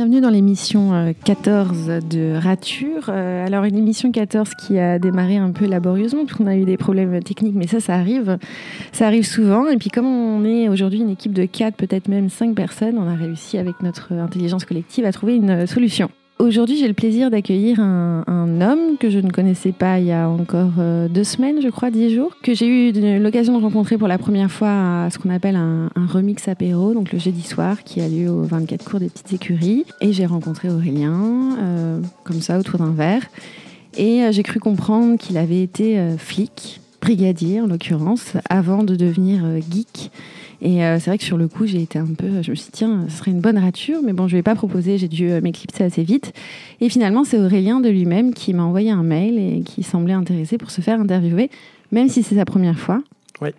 Bienvenue dans l'émission 14 euh, de Rature. Euh, alors une émission 14 qui a démarré un peu laborieusement parce qu'on a eu des problèmes techniques, mais ça, ça arrive, ça arrive souvent. Et puis comme on est aujourd'hui une équipe de 4, peut-être même 5 personnes, on a réussi avec notre intelligence collective à trouver une solution. Aujourd'hui, j'ai le plaisir d'accueillir un, homme que je ne connaissais pas il y a encore euh, deux semaines, je crois, dix jours, que j'ai eu l'occasion de rencontrer pour la première fois à ce qu'on appelle un, remix apéro, donc le jeudi soir, qui a lieu au 24 cours des petites écuries. Et j'ai rencontré Aurélien, euh, comme ça, autour d'un verre. Et euh, j'ai cru comprendre qu'il avait été flic, brigadier en l'occurrence, avant de devenir geek. Et euh, c'est vrai que sur le coup, j'ai été un peu. Je me suis dit, tiens, ce serait une bonne rature, mais bon, je ne vais pas proposer, j'ai dû euh, m'éclipser assez vite. Et finalement, c'est Aurélien de lui-même qui m'a envoyé un mail et qui semblait intéressé pour se faire interviewer, même si c'est sa première fois. Oui.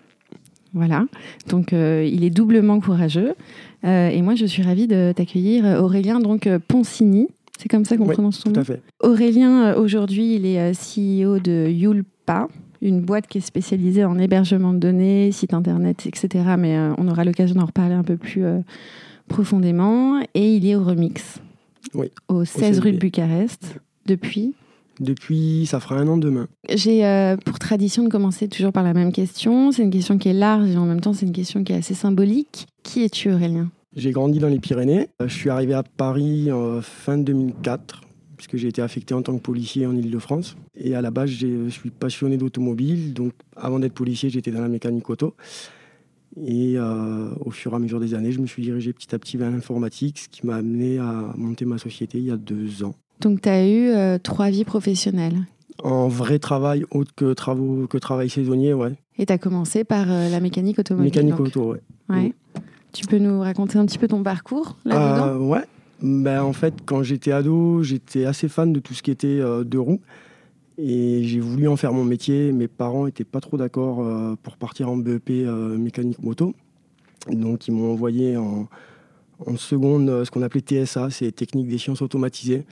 Voilà. Donc, euh, il est doublement courageux. et moi, je suis ravie de t'accueillir, Aurélien, donc Poncini. C'est comme ça qu'on prononce son nom. Tout à fait. Aurélien, aujourd'hui, il est CEO de Yulpa une boîte qui est spécialisée en hébergement de données, site internet, etc. Mais euh, on aura l'occasion d'en reparler un peu plus euh, profondément. Et il est au Remix, oui, au 16 rue de Bucarest, depuis? Depuis, ça fera un an demain. J'ai euh, pour tradition de commencer toujours par la même question. C'est une question qui est large et en même temps c'est une question qui est assez symbolique. Qui es-tu Aurélien? J'ai grandi dans les Pyrénées. Je suis arrivé à Paris en fin 2004 puisque j'ai été affecté en tant que policier en Ile-de-France. Et à la base, je suis passionné d'automobile. Donc, avant d'être policier, j'étais dans la mécanique auto. Et euh, au fur et à mesure des années, je me suis dirigé petit à petit vers l'informatique, ce qui m'a amené à monter ma société il y a deux ans. Donc, tu as eu euh, trois vies professionnelles En vrai travail, autre que, travaux, que travail saisonnier, ouais. Et tu as commencé par euh, la mécanique automobile Mécanique auto, ouais. ouais. Tu peux nous raconter un petit peu ton parcours là-dedans? Ouais, ben, En fait, quand j'étais ado, j'étais assez fan de tout ce qui était euh, deux roues. Et j'ai voulu en faire mon métier. Mes parents n'étaient pas trop d'accord euh, pour partir en BEP euh, mécanique moto. Donc ils m'ont envoyé en, seconde ce qu'on appelait TSA, c'est technique des sciences automatisées.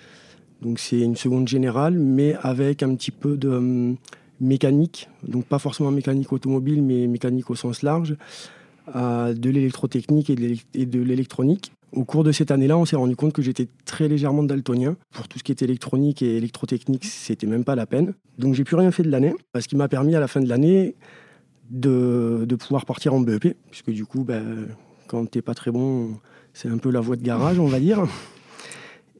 Donc c'est une seconde générale, mais avec un petit peu de hum, mécanique. Donc pas forcément mécanique automobile, mais mécanique au sens large. de l'électrotechnique et de l'électronique. Au cours de cette année-là, on s'est rendu compte que j'étais très légèrement daltonien. Pour tout ce qui était électronique et électrotechnique, c'était même pas la peine. Donc j'ai plus rien fait de l'année, ce qui m'a permis à la fin de l'année de, pouvoir partir en BEP, puisque du coup, ben, quand t'es pas très bon, c'est un peu la voie de garage, on va dire.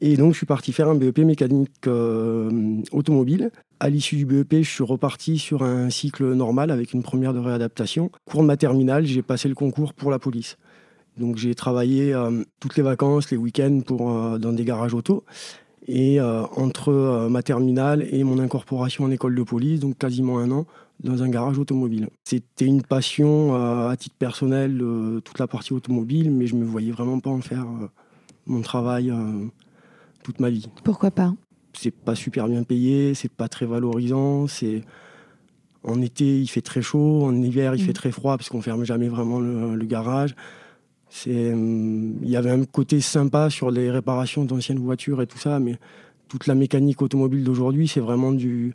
Et donc je suis parti faire un BEP mécanique euh, automobile. À l'issue du BEP, je suis reparti sur un cycle normal avec une première de réadaptation. Cours de ma terminale, j'ai passé le concours pour la police. Donc j'ai travaillé euh, toutes les vacances, les week-ends pour, euh, dans des garages auto. Et euh, entre ma terminale et mon incorporation en école de police, donc quasiment un an, dans un garage automobile. C'était une passion à titre personnel, toute la partie automobile, mais je ne me voyais vraiment pas en faire mon travail toute ma vie. Pourquoi pas? C'est pas super bien payé, c'est pas très valorisant, c'est en été, il fait très chaud. En hiver, il mmh. fait très froid parce qu'on ferme jamais vraiment le garage. Euh, il y avait un côté sympa sur les réparations d'anciennes voitures et tout ça, mais toute la mécanique automobile d'aujourd'hui, c'est vraiment du,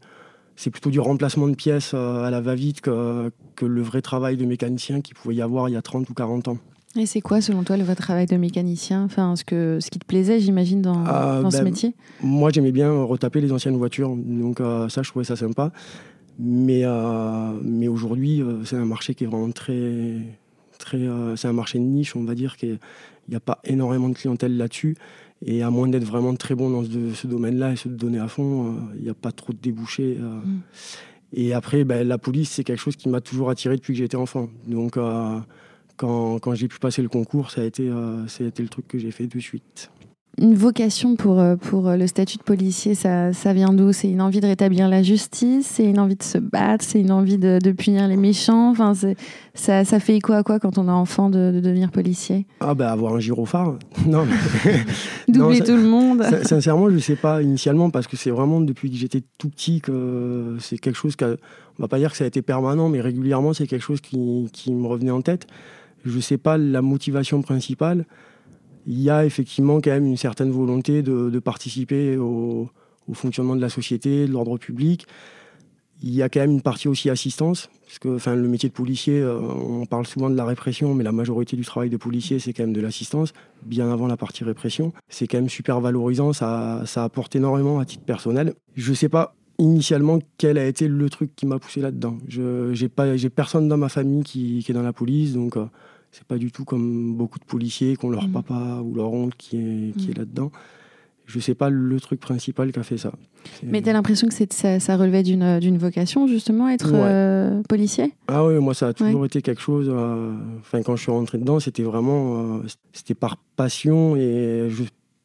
c'est plutôt du remplacement de pièces euh, à la va-vite que, que, le vrai travail de mécanicien qu'il pouvait y avoir il y a 30 ou 40 ans. Et c'est quoi, selon toi, le vrai travail de mécanicien? Enfin, ce, que, ce qui te plaisait, j'imagine, dans, ah, dans ce ben, métier? Moi, j'aimais bien retaper les anciennes voitures, donc euh, ça, je trouvais ça sympa. Mais, mais aujourd'hui, c'est un marché qui est vraiment très, euh, c'est un marché de niche, on va dire qu'il n'y a pas énormément de clientèle là-dessus. Et à moins d'être vraiment très bon dans ce, domaine-là et se donner à fond, euh, il n'y a pas trop de débouchés. Euh. Mm. Et après, ben, la police, c'est quelque chose qui m'a toujours attiré depuis que j'étais enfant. Donc, quand, quand j'ai pu passer le concours, ça a été, ça a été le truc que j'ai fait de suite une vocation pour, euh, pour euh, le statut de policier, ça, ça vient d'où? C'est une envie de rétablir la justice C'est une envie de se battre C'est une envie de, de, punir les méchants? Enfin, ça, ça fait écho à quoi quand on est enfant de, de devenir policier? Ah bah avoir un gyrophare. Non Doubler tout le monde. Sincèrement, je ne sais pas initialement parce que c'est vraiment depuis que j'étais tout petit que c'est quelque chose que... On va pas dire que ça a été permanent, mais régulièrement c'est quelque chose qui, qui me revenait en tête. Je ne sais pas la motivation principale il y a effectivement quand même une certaine volonté de, participer au, fonctionnement de la société, de l'ordre public. Il y a quand même une partie aussi assistance, parce que enfin, le métier de policier, euh, on parle souvent de la répression, mais la majorité du travail de policier, c'est quand même de l'assistance, bien avant la partie répression. C'est quand même super valorisant, ça, ça apporte énormément à titre personnel. Je ne sais pas initialement quel a été le truc qui m'a poussé là-dedans. Je j'ai pas personne dans ma famille qui, qui, est dans la police, donc euh, c'est pas du tout comme beaucoup de policiers qui ont leur mmh. papa ou leur oncle qui est, qui est mmh. là-dedans je sais pas le truc principal qui a fait ça. Mais tu as l'impression que ça, ça, relevait d'une vocation, justement, être euh, policier? Ah oui, moi, ça a toujours été quelque chose. Euh, enfin, quand je suis rentré dedans, c'était vraiment. Euh, c'était par passion et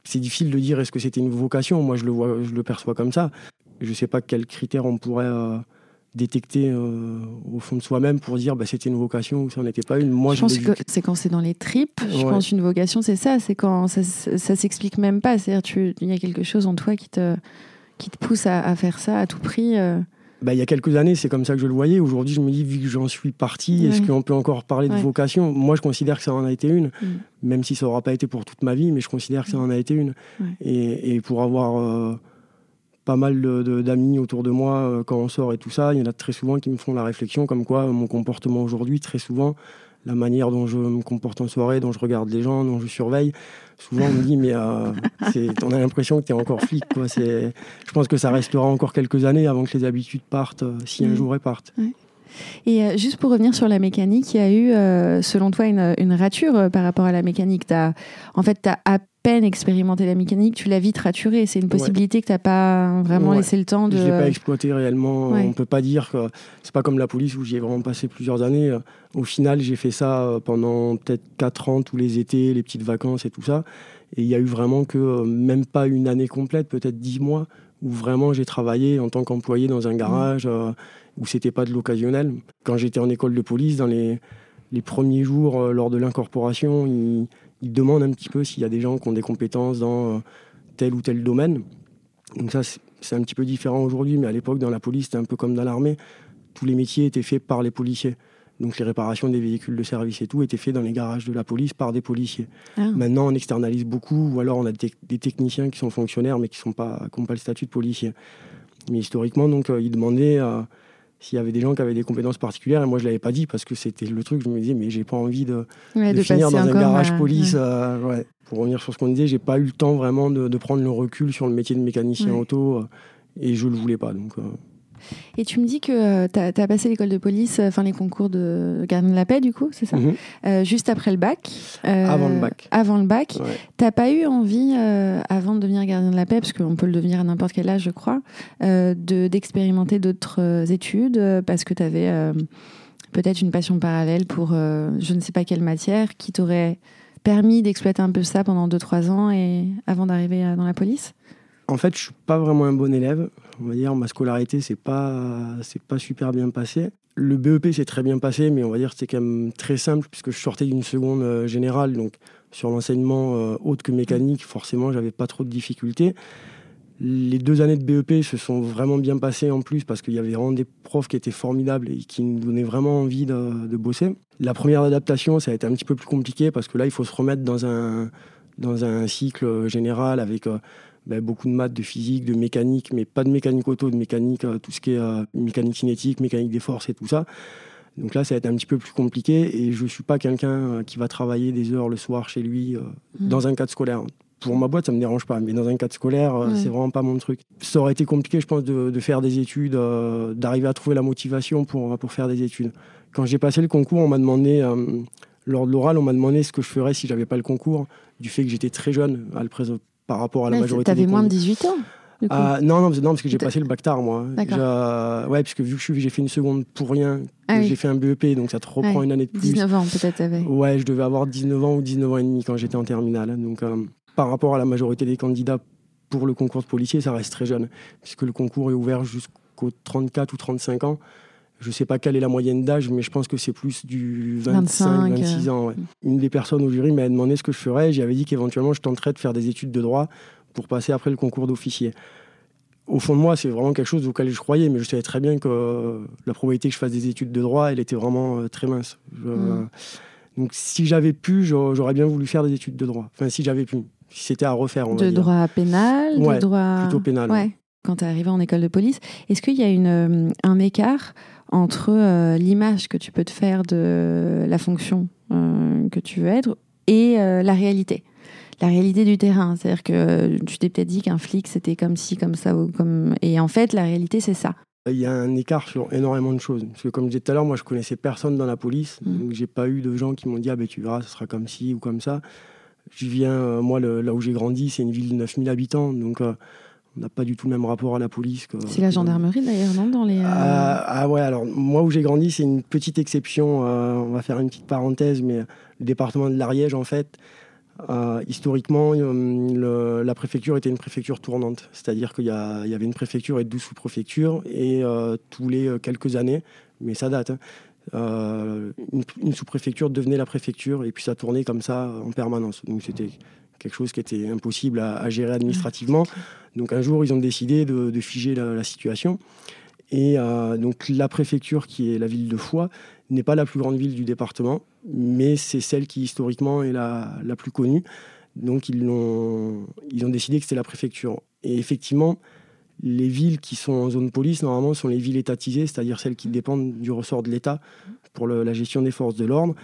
c'est difficile de dire est-ce que c'était une vocation. Moi, je le, vois, je le perçois comme ça. Je sais pas quels critères on pourrait détecter euh, au fond de soi-même pour dire bah, c'était une vocation ou ça n'en était pas une. Moi, je, pense que c'est quand c'est dans les tripes. Je pense une vocation, c'est ça. C'est quand ça, ça s'explique même pas. C'est-à-dire il y a quelque chose en toi qui te, qui te pousse à, faire ça à tout prix. Euh. Bah, il y a quelques années, c'est comme ça que je le voyais. Aujourd'hui, je me dis, vu que j'en suis parti, est-ce qu'on peut encore parler de vocation? Moi, je considère que ça en a été une, mm. même si ça n'aura pas été pour toute ma vie, mais je considère que ça mm. en a été une. Et, et, pour avoir euh, pas mal d'amis autour de moi euh, quand on sort et tout ça. Il y en a très souvent qui me font la réflexion comme quoi mon comportement aujourd'hui, très souvent, la manière dont je me comporte en soirée, dont je regarde les gens, dont je surveille, souvent on me dit mais euh, on a l'impression que tu es encore flic. Quoi. Je pense que ça restera encore quelques années avant que les habitudes partent, euh, si un jour elles partent. Et juste pour revenir sur la mécanique, il y a eu, selon toi, une, une rature par rapport à la mécanique? As, en fait, tu as peine expérimenter la mécanique, tu l'as vite raturée. C'est une possibilité que tu n'as pas vraiment laissé le temps de. Je l'ai pas exploité réellement. On peut pas dire que c'est pas comme la police où j'y ai vraiment passé plusieurs années. Au final, j'ai fait ça euh, pendant peut-être 4 ans, tous les étés, les petites vacances et tout ça. Et il y a eu vraiment que euh, même pas une année complète, peut-être 10 mois, où vraiment j'ai travaillé en tant qu'employé dans un garage où euh, où c'était pas de l'occasionnel. Quand j'étais en école de police, dans les, les premiers jours lors de l'incorporation, ils il demande un petit peu s'il y a des gens qui ont des compétences dans euh, tel ou tel domaine. Donc ça, c'est un petit peu différent aujourd'hui, mais à l'époque, dans la police, c'était un peu comme dans l'armée. Tous les métiers étaient faits par les policiers. Donc les réparations des véhicules de service et tout étaient faits dans les garages de la police par des policiers. Ah. Maintenant, on externalise beaucoup, ou alors on a des, techniciens qui sont fonctionnaires, mais qui n'ont pas, pas, le statut de policier. Mais historiquement, donc, euh, ils demandaient... Euh, s'il y avait des gens qui avaient des compétences particulières, et moi je l'avais pas dit parce que c'était le truc, je me disais, mais j'ai pas envie de, finir dans un garage police. Euh, Pour revenir sur ce qu'on disait, j'ai pas eu le temps vraiment de, prendre le recul sur le métier de mécanicien auto, euh, et je le voulais pas. Donc, euh, et tu me dis que euh, tu as, passé l'école de police, enfin les concours de gardien de la paix, du coup, c'est ça mhm. euh, Juste après le bac. Euh, avant le bac. Avant le bac. T'as pas eu envie, avant de devenir gardien de la paix, parce qu'on peut le devenir à n'importe quel âge, je crois, d'expérimenter d'autres études, parce que tu avais peut-être une passion parallèle pour je ne sais pas quelle matière qui t'aurait permis d'exploiter un peu ça pendant 2-3 ans et avant d'arriver dans la police? En fait, je suis pas vraiment un bon élève. On va dire, ma scolarité, c'est pas, c'est pas super bien passé. Le BEP s'est très bien passé, mais on va dire c'était quand même très simple puisque je sortais d'une seconde euh, générale, donc sur l'enseignement euh, autre que mécanique, forcément, j'avais pas trop de difficultés. Les deux années de BEP se sont vraiment bien passées en plus parce qu'il y avait vraiment des profs qui étaient formidables et qui nous donnaient vraiment envie de, bosser. La première adaptation, ça a été un petit peu plus compliqué parce que là, il faut se remettre dans un, dans un cycle général avec euh, ben, beaucoup de maths, de physique, de mécanique, mais pas de mécanique auto, de mécanique, euh, tout ce qui est euh, mécanique cinétique, mécanique des forces et tout ça. Donc là, ça va être un petit peu plus compliqué et je ne suis pas quelqu'un euh, qui va travailler des heures le soir chez lui mmh. dans un cadre scolaire. Pour ma boîte, ça ne me dérange pas, mais dans un cadre scolaire, c'est vraiment pas mon truc. Ça aurait été compliqué, je pense, de, de faire des études, d'arriver à trouver la motivation pour, pour faire des études. Quand j'ai passé le concours, on m'a demandé, lors de l'oral, on m'a demandé ce que je ferais si j'avais pas le concours, du fait que j'étais très jeune à le, par rapport à la majorité. Tu avais moins de 18 ans ah, non, non, non, parce que j'ai passé le bac tard, moi. Ouais, parce que vu que j'ai fait une seconde pour rien, ah j'ai fait un BEP, donc ça te reprend une année de plus. 19 ans, peut-être, avec. Ouais, je devais avoir 19 ans ou 19 ans et demi quand j'étais en terminale. Donc, euh, par rapport à la majorité des candidats pour le concours de policier, ça reste très jeune, puisque le concours est ouvert jusqu'aux 34 ou 35 ans. Je ne sais pas quelle est la moyenne d'âge, mais je pense que c'est plus du 25, 26 ans. Une des personnes au jury m'a demandé ce que je ferais. J'avais dit qu'éventuellement, je tenterais de faire des études de droit pour passer après le concours d'officier. Au fond de moi, c'est vraiment quelque chose auquel je croyais, mais je savais très bien que la probabilité que je fasse des études de droit, elle était vraiment euh, très mince. Mm. Donc si j'avais pu, j'aurais bien voulu faire des études de droit. Enfin, si j'avais pu. Si c'était à refaire, on De droit pénal De droit... plutôt pénal. Ouais. quand tu es arrivé en école de police. Est-ce qu'il y a une, un écart entre l'image que tu peux te faire de la fonction que tu veux être et la réalité la réalité du terrain. C'est-à-dire que tu t'es peut-être dit qu'un flic, c'était comme ci, comme ça, ou comme... et en fait, la réalité, c'est ça. Il y a un écart sur énormément de choses. Parce que comme je disais tout à l'heure, moi, je connaissais personne dans la police. Mm. Donc, j'ai pas eu de gens qui m'ont dit, ah ben tu verras, ça sera comme ci ou comme ça. Je viens, euh, moi, là où j'ai grandi, c'est une ville de 9000 habitants. Donc, euh, on n'a pas du tout le même rapport à la police. C'est la gendarmerie d'ailleurs, non dans les, euh, ah, ah, ouais, alors moi où j'ai grandi, c'est une petite exception. on va faire une petite parenthèse, mais le département de l'Ariège, en fait, euh, historiquement, euh, la préfecture était une préfecture tournante, c'est-à-dire qu'il y, avait une préfecture et 12 sous-préfectures, et euh, tous les quelques années, mais ça date, hein, une, sous-préfecture devenait la préfecture, et puis ça tournait comme ça en permanence. Donc c'était quelque chose qui était impossible à, gérer administrativement. Donc un jour, ils ont décidé de, figer la, situation. Et donc la préfecture, qui est la ville de Foix, n'est pas la plus grande ville du département, mais c'est celle qui historiquement est la, la plus connue. Donc ils ont, ils ont décidé que c'était la préfecture. Et effectivement, les villes qui sont en zone police, normalement, sont les villes étatisées, c'est-à-dire celles qui dépendent du ressort de l'État pour la gestion des forces de l'ordre.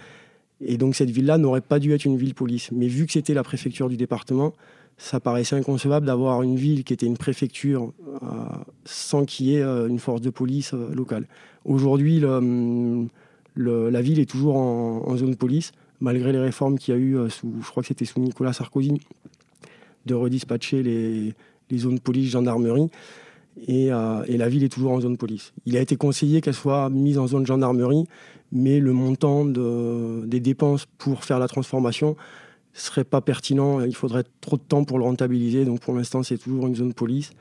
Et donc cette ville-là n'aurait pas dû être une ville police. Mais vu que c'était la préfecture du département, ça paraissait inconcevable d'avoir une ville qui était une préfecture euh, sans qu'il y ait euh, une force de police euh, locale. Aujourd'hui, hum, la ville est toujours en, zone police, malgré les réformes qu'il y a eu, sous, je crois que c'était sous Nicolas Sarkozy, de redispatcher les, zones police Euh, et, la ville est toujours en zone police. Il a été conseillé qu'elle soit mise en zone gendarmerie, mais le montant des dépenses pour faire la transformation serait pas pertinent. Il faudrait trop de temps pour le rentabiliser. Donc pour l'instant, c'est toujours une zone police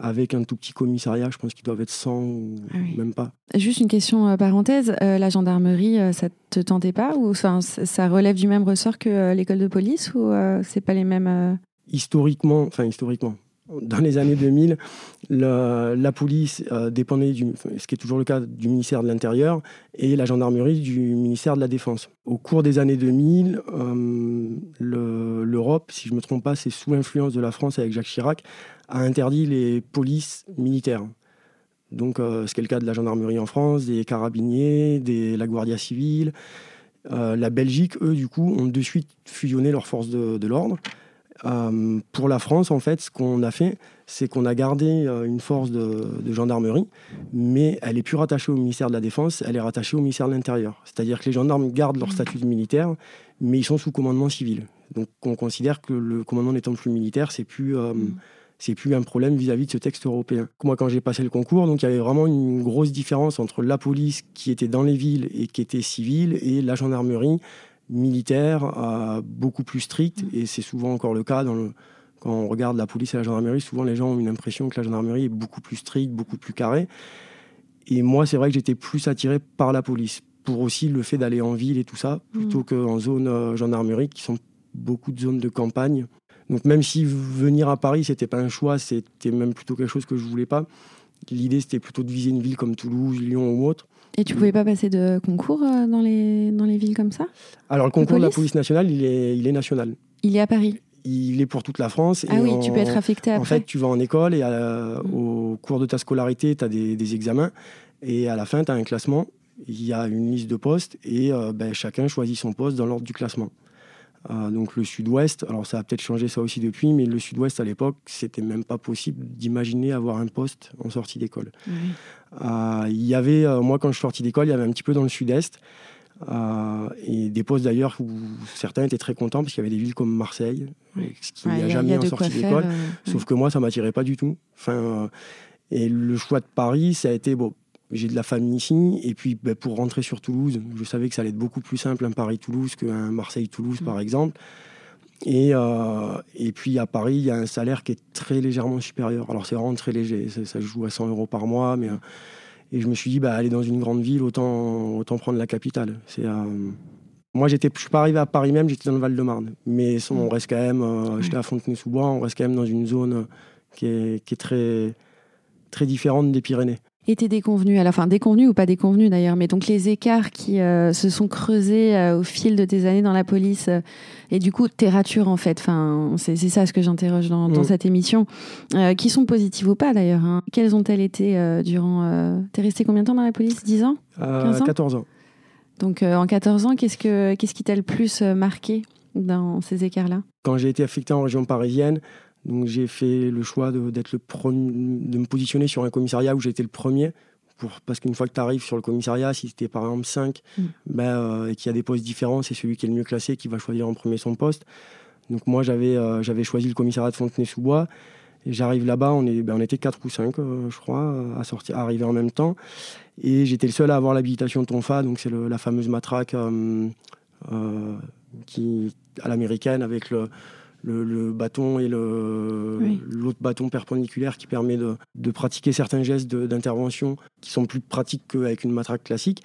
avec un tout petit commissariat, je pense qu'ils doivent être 100 ou ah même pas. Juste une question euh, parenthèse, euh, la gendarmerie, euh, ça te tentait pas ou ça relève du même ressort que l'école de police ou c'est pas les mêmes Historiquement, enfin historiquement, dans les années 2000, la, police dépendait, du, ce qui est toujours le cas, du ministère de l'Intérieur et la gendarmerie du ministère de la Défense. Au cours des années 2000, l'Europe, si je ne me trompe pas, c'est sous influence de la France avec Jacques Chirac, a interdit les polices militaires. Donc, euh, ce qui est le cas de la gendarmerie en France, des carabiniers, de la Guardia civile. Euh, la Belgique, eux, du coup, ont de suite fusionné leurs forces de, l'ordre. Euh, pour la France, en fait, ce qu'on a fait, c'est qu'on a gardé une force de, gendarmerie, mais elle est plus rattachée au ministère de la Défense, elle est rattachée au ministère de l'Intérieur. C'est-à-dire que les gendarmes gardent leur statut de militaire, mais ils sont sous commandement civil. Donc on considère que le commandement n'étant plus militaire, c'est plus c'est plus un problème vis-à-vis de ce texte européen. Moi, quand j'ai passé le concours, donc il y avait vraiment une grosse différence entre la police qui était dans les villes et qui était civile et la gendarmerie militaire euh, beaucoup plus stricte. Et c'est souvent encore le cas dans le, quand on regarde la police et la gendarmerie. Souvent, les gens ont une impression que la gendarmerie est beaucoup plus stricte, beaucoup plus carrée. Et moi, c'est vrai que j'étais plus attiré par la police pour aussi le fait d'aller en ville et tout ça, plutôt mmh. qu'en zone euh, gendarmerie, qui sont beaucoup de zones de campagne donc même si venir à Paris, c'était pas un choix, c'était même plutôt quelque chose que je voulais pas. L'idée, c'était plutôt de viser une ville comme Toulouse, Lyon ou autre. Et tu pouvais pas passer de concours euh, dans les, dans les villes comme ça Alors le concours de, la police nationale, il est, il est national. Il est à Paris il est pour toute la France. Ah oui, tu peux être affecté après. En fait, tu vas en école et au cours de ta scolarité, tu as des, examens. Et à la fin, tu as un classement. Il y a une liste de postes et euh, ben, chacun choisit son poste dans l'ordre du classement. Euh, donc le sud-ouest, alors ça a peut-être changé ça aussi depuis, mais le sud-ouest à l'époque, c'était même pas possible d'imaginer avoir un poste en sortie d'école. Euh, il y avait, euh, moi quand je suis sorti d'école, il y avait un petit peu dans le sud-est, et des postes d'ailleurs où certains étaient très contents parce qu'il y avait des villes comme Marseille, ce qui n'y a, jamais en sortie d'école. Sauf que moi, ça m'attirait pas du tout. Enfin, et le choix de Paris, ça a été bon j'ai de la famille ici. Et puis, ben, pour rentrer sur Toulouse, je savais que ça allait être beaucoup plus simple un Paris-Toulouse qu'un Marseille-Toulouse, par mm. exemple. Et, euh, et puis, à Paris, il y a un salaire qui est très légèrement supérieur. Alors, c'est vraiment très léger. Ça, joue à 100 euros par mois. Mais, euh, et je me suis dit, bah, aller dans une grande ville, autant, autant prendre la capitale. C'est. Euh, moi, je suis pas arrivé à Paris même, j'étais dans le Val-de-Marne. Mais on mm. reste quand même, j'étais à Fontenay-sous-Bois, on reste quand même dans une zone qui est, qui est très, très différente des Pyrénées. Tes déconvenus, déconvenus ou pas déconvenus d'ailleurs, mais donc les écarts qui euh, se sont creusés euh, au fil de tes années dans la police, euh, et du coup tes ratures en fait, enfin, c'est ça ce que j'interroge dans, dans, mm. cette émission, qui sont positives ou pas d'ailleurs. Hein? Quelles ont-elles été durant... T'es resté combien de temps dans la police? 10 ans? 15 ans? 14 ans. Donc en 14 ans, qu'est-ce, que, qu'est-ce qui t'a le plus marqué dans ces écarts-là? Quand j'ai été affecté en région parisienne, donc j'ai fait le choix d'être le de me positionner sur un commissariat où j'étais le premier. Pour, parce qu'une fois que tu arrives sur le commissariat, si c'était par exemple 5 mm. ben, euh, et qu'il y a des postes différents, c'est celui qui est le mieux classé qui va choisir en premier son poste. Donc moi j'avais euh, j'avais choisi le commissariat de Fontenay-sous-Bois. J'arrive là-bas, on, est, ben, on était 4 ou 5, euh, je crois, à, sortir, à arriver en même temps. Et j'étais le seul à avoir l'habilitation de Tonfa, donc c'est la fameuse matraque qui, à l'américaine avec le, le, bâton et l'autre bâton perpendiculaire qui permet de, pratiquer certains gestes d'intervention qui sont plus pratiques qu'avec une matraque classique.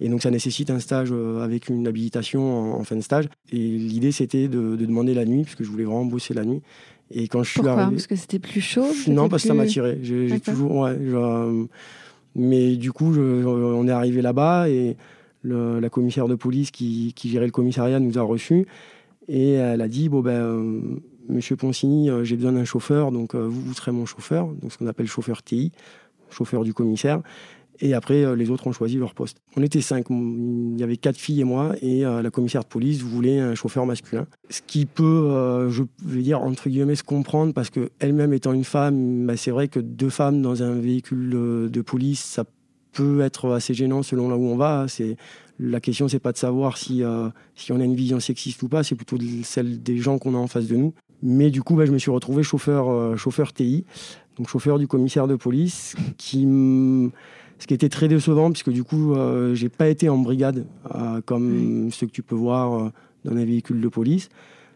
Et donc ça nécessite un stage euh, avec une habilitation en, fin de stage. Et l'idée c'était de, demander la nuit, puisque je voulais vraiment bosser la nuit. Et quand je suis arrivé... Parce que c'était plus chaud Non, parce que ça m'a tiré. J'ai toujours... Ouais, mais du coup, on est arrivé là-bas et la commissaire de police qui, qui gérait le commissariat nous a reçus. Et elle a dit, bon ben, euh, monsieur Poncini, euh, j'ai besoin d'un chauffeur, donc euh, vous, serez mon chauffeur, donc ce qu'on appelle chauffeur TI, chauffeur du commissaire. Et après, les autres ont choisi leur poste. On était cinq. Il y avait quatre filles et moi. Et la commissaire de police voulait un chauffeur masculin. Ce qui peut, je vais dire, entre guillemets, se comprendre parce qu'elle-même étant une femme, bah, c'est vrai que deux femmes dans un véhicule de police, ça peut être assez gênant selon là où on va. C'est la question, c'est pas de savoir si, euh, si on a une vision sexiste ou pas, c'est plutôt celle des gens qu'on a en face de nous. Mais du coup, bah, je me suis retrouvé chauffeur, euh, chauffeur TI, donc chauffeur du commissaire de police, qui ce qui était très décevant, puisque du coup, euh, j'ai pas été en brigade, comme ce que tu peux voir dans un véhicule de police.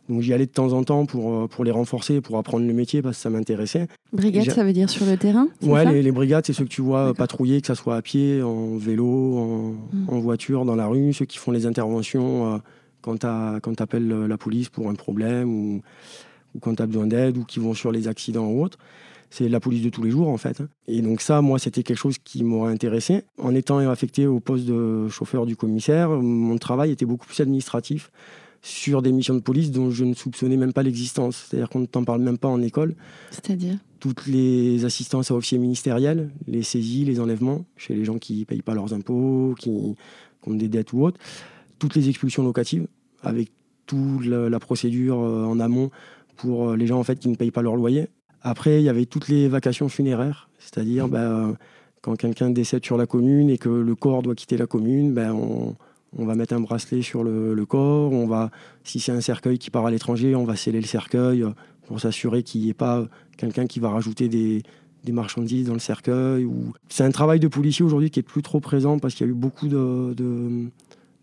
Donc j'y allais de temps en temps pour, euh, pour les renforcer, pour apprendre le métier parce que ça m'intéressait. Brigade, ça veut dire sur le terrain Ouais, les, les, brigades, c'est ceux que tu vois patrouiller, que ce soit à pied, en vélo, en, hmm. en, voiture, dans la rue, ceux qui font les interventions euh, quand tu appelles la police pour un problème ou, ou quand tu as besoin d'aide ou qui vont sur les accidents ou autres. C'est la police de tous les jours en fait. Hein. Et donc ça, moi, c'était quelque chose qui m'aurait intéressé. En étant affecté au poste de chauffeur du commissaire, mon travail était beaucoup plus administratif sur des missions de police dont je ne soupçonnais même pas l'existence. C'est-à-dire qu'on ne t'en parle même pas en école. C'est-à-dire Toutes les assistances à officiers ministériels, les saisies, les enlèvements, chez les gens qui ne payent pas leurs impôts, qui, ont des dettes ou autres. Toutes les expulsions locatives, avec toute la, procédure euh, en amont pour euh, les gens en fait, qui ne payent pas leur loyer. Après, il y avait toutes les vacations funéraires, c'est-à-dire ben, quand quelqu'un décède sur la commune et que le corps doit quitter la commune, ben, on, on va mettre un bracelet sur le, corps, on va, si c'est un cercueil qui part à l'étranger, on va sceller le cercueil pour s'assurer qu'il n'y ait pas quelqu'un qui va rajouter des, marchandises dans le cercueil. C'est un travail de policier aujourd'hui qui est plus trop présent parce qu'il y a eu beaucoup de,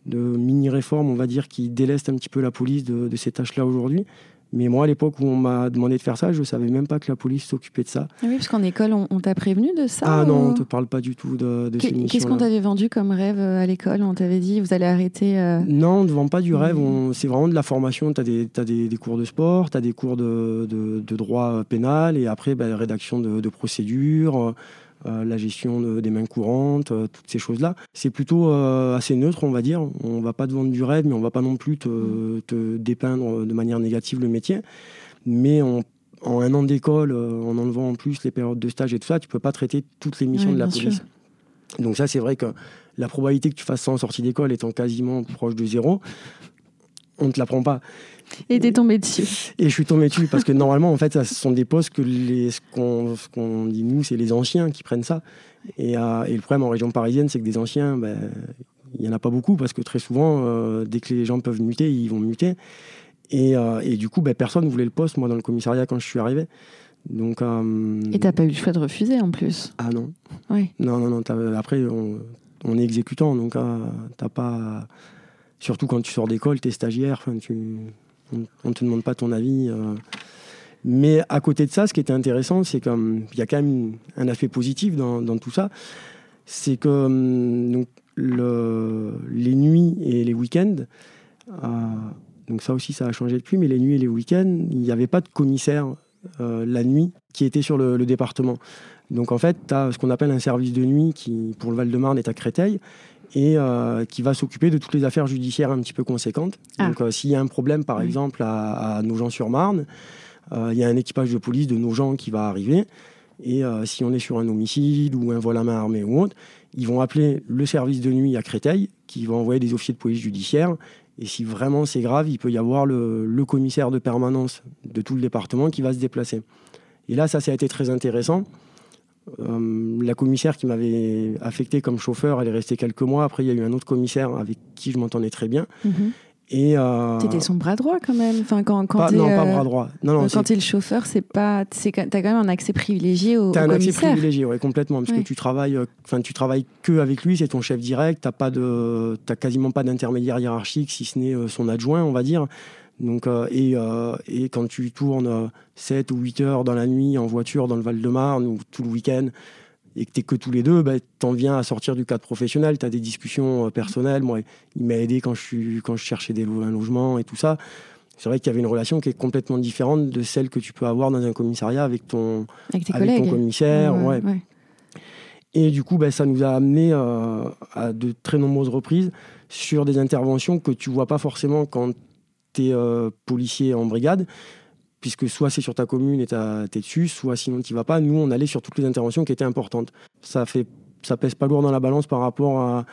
de, mini-réformes, on va dire, qui délestent un petit peu la police de, de ces tâches-là aujourd'hui. Mais moi, à l'époque où on m'a demandé de faire ça, je ne savais même pas que la police s'occupait de ça. Ah oui, parce qu'en école, on, t'a prévenu de ça Ah non, on ne te parle pas du tout de, de Qu'est-ce qu'on t'avait vendu comme rêve euh, à l'école? On t'avait dit, vous allez arrêter euh Non, on ne te vend pas du rêve. C'est vraiment de la formation. Tu as, des, as des, cours de sport, tu as des cours de, de, droit pénal, et après, bah, rédaction de, procédures. Euh, la gestion des mains courantes, euh, toutes ces choses-là. C'est plutôt euh, assez neutre, on va dire. On va pas te vendre du rêve, mais on va pas non plus te, dépeindre de manière négative le métier. Mais en un an d'école, en enlevant en plus les périodes de stage et tout ça, tu peux pas traiter toutes les missions de la police. Donc ça, c'est vrai que la probabilité que tu fasses ça en sortie d'école étant quasiment proche de zéro, on ne te l'apprend pas. Et t'es tombé dessus. Et je suis tombé dessus parce que normalement, en fait, ce sont des postes que les, ce qu'on dit nous, c'est les anciens qui prennent ça. Et, euh, et, le problème en région parisienne, c'est que des anciens, ben, il n'y en a pas beaucoup parce que très souvent, euh, dès que les gens peuvent muter, ils vont muter. Et, euh, et du coup, ben, personne ne voulait le poste, moi, dans le commissariat quand je suis arrivé. Donc, et t'as pas eu le choix de refuser en plus Ah non. Oui. Non, non, non. Après, on, on, est exécutant, donc t'as pas. Surtout quand tu sors d'école, t'es stagiaire, tu on ne te demande pas ton avis. Euh. Mais à côté de ça, ce qui était intéressant, c'est qu'il y a quand même un aspect positif dans, tout ça. C'est que hum, les nuits et les week-ends, euh, donc ça aussi ça a changé depuis, mais les nuits et les week-ends, il n'y avait pas de commissaire la nuit qui était sur le, département. Donc en fait, tu as ce qu'on appelle un service de nuit qui, pour le Val-de-Marne, est à Créteil et qui va s'occuper de toutes les affaires judiciaires un petit peu conséquentes. Ah. Donc s'il y a un problème, par exemple, à, à Nogent-sur-Marne, il y a un équipage de police de Nogent qui va arriver. Et si on est sur un homicide ou un vol à main armée ou autre, ils vont appeler le service de nuit à Créteil, qui va envoyer des officiers de police judiciaire. Et si vraiment c'est grave, il peut y avoir le, commissaire de permanence de tout le département qui va se déplacer. Et là, ça, ça a été très intéressant. Euh, la commissaire qui m'avait affecté comme chauffeur, elle est restée quelques mois. Après, il y a eu un autre commissaire avec qui je m'entendais très bien. Mhm. Et euh... T'étais son bras droit quand même. Enfin, quand, quand non, pas bras droit. Non, non, quand t'es le chauffeur, c'est pas, t'as quand même un accès privilégié au. T'as un accès privilégié, ouais, complètement, parce que tu travailles, euh, enfin, tu travailles que avec lui, c'est ton chef direct. T'as pas de, t'as quasiment pas d'intermédiaire hiérarchique, si ce n'est euh, son adjoint, on va dire. Donc, euh, et, et, quand tu tournes 7 ou 8 heures dans la nuit en voiture dans le Val-de-Marne ou tout le week-end, et que tu que tous les deux, bah, tu en viens à sortir du cadre professionnel, tu as des discussions euh, personnelles. Moi, il m'a aidé quand je, suis, quand je cherchais des, un logement et tout ça. C'est vrai qu'il y avait une relation qui est complètement différente de celle que tu peux avoir dans un commissariat avec ton, avec ton commissaire. Ouais, Et du coup, bah, ça nous a amené euh, à de très nombreuses reprises sur des interventions que tu vois pas forcément quand tu es euh, policier en brigade puisque soit c'est sur ta commune et tu es dessus, soit sinon tu vas pas. Nous, on allait sur toutes les interventions qui étaient importantes. Ça fait ça pèse pas lourd dans la balance par rapport à,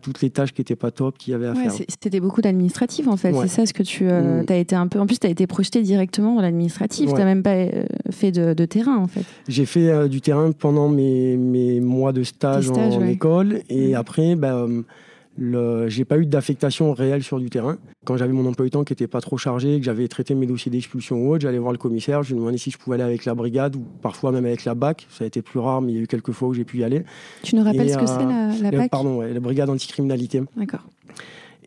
toutes les tâches qui étaient pas top qu'il y avait à faire. C'était beaucoup d'administratif en fait, c'est ça ce que tu euh, mm. as été un peu. En plus, tu as été projeté directement dans l'administratif, tu n'as même pas euh, fait de, terrain en fait. J'ai fait euh, du terrain pendant mes, mes, mois de stage en, école et mm. après, bah, j'ai pas eu d'affectation réelle sur du terrain. Quand j'avais mon emploi du temps qui était pas trop chargé, que j'avais traité mes dossiers d'expulsion ou autre, j'allais voir le commissaire, je lui demandais si je pouvais aller avec la brigade ou parfois même avec la BAC. Ça a été plus rare, mais il y a eu quelques fois où j'ai pu y aller. Tu nous rappelles ce que c'est la, BAC? Pardon, la brigade anticriminalité. D'accord.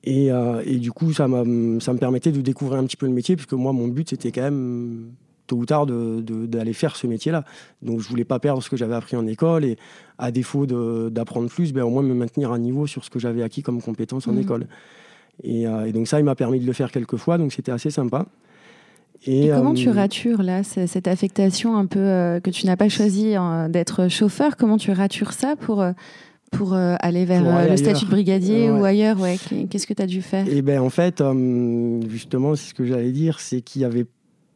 Et, euh, et, du coup, ça, ça me permettait de découvrir un petit peu le métier, puisque moi, mon but, c'était quand même tôt ou tard d'aller faire ce métier-là. Donc je voulais pas perdre ce que j'avais appris en école et à défaut d'apprendre plus, ben, au moins me maintenir à niveau sur ce que j'avais acquis comme compétences en mmh. école. Euh, et, donc ça, il m'a permis de le faire quelques fois, donc c'était assez sympa. Et, comment tu euh, ratures là cette affectation un peu euh, que tu n'as pas choisi hein, d'être chauffeur? Comment tu ratures ça pour pour aller vers le statut de brigadier ou ailleurs? Ouais. Qu'est-ce que tu as dû faire? Et eh ben en fait, justement, c'est ce que j'allais dire, c'est qu'il y avait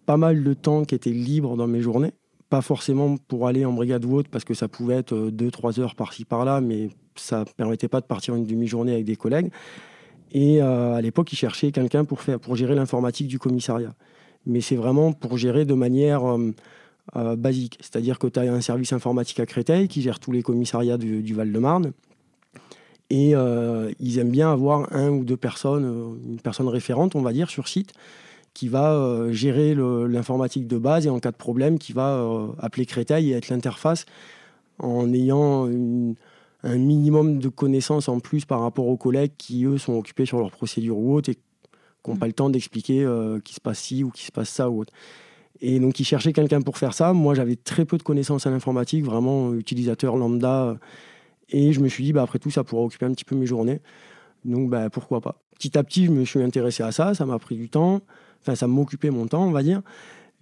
pas mal de temps qui était libre dans mes journées. Pas forcément pour aller en brigade ou autre, parce que ça pouvait être 2-3 heures par-ci par-là, mais ça ne permettait pas de partir une demi-journée avec des collègues. Et euh, à l'époque, ils cherchaient quelqu'un pour, faire, pour gérer l'informatique du commissariat. Mais c'est vraiment pour gérer de manière euh, euh, basique. C'est-à-dire que tu as un service informatique à Créteil qui gère tous les commissariats du Val-de-Marne. Et ils aiment bien avoir un ou deux personnes, une personne référente, on va dire, sur site, qui va euh, gérer l'informatique de base et en cas de problème, qui va euh, appeler Créteil et être l'interface en ayant un minimum de connaissances en plus par rapport aux collègues qui, eux, sont occupés sur leur procédure ou autre et qui n'ont pas le temps d'expliquer euh, qu'il se passe ci ou qu'il se passe ça ou autre. Et donc, ils cherchaient quelqu'un pour faire ça. Moi, j'avais très peu de connaissances en informatique, vraiment utilisateur lambda. Et je me suis dit, bah, après tout, ça pourra occuper un petit peu mes journées. Donc, bah, pourquoi pas. Petit à petit, je me suis intéressé à ça. Ça m'a pris du temps enfin ça m'occupait mon temps, on va dire.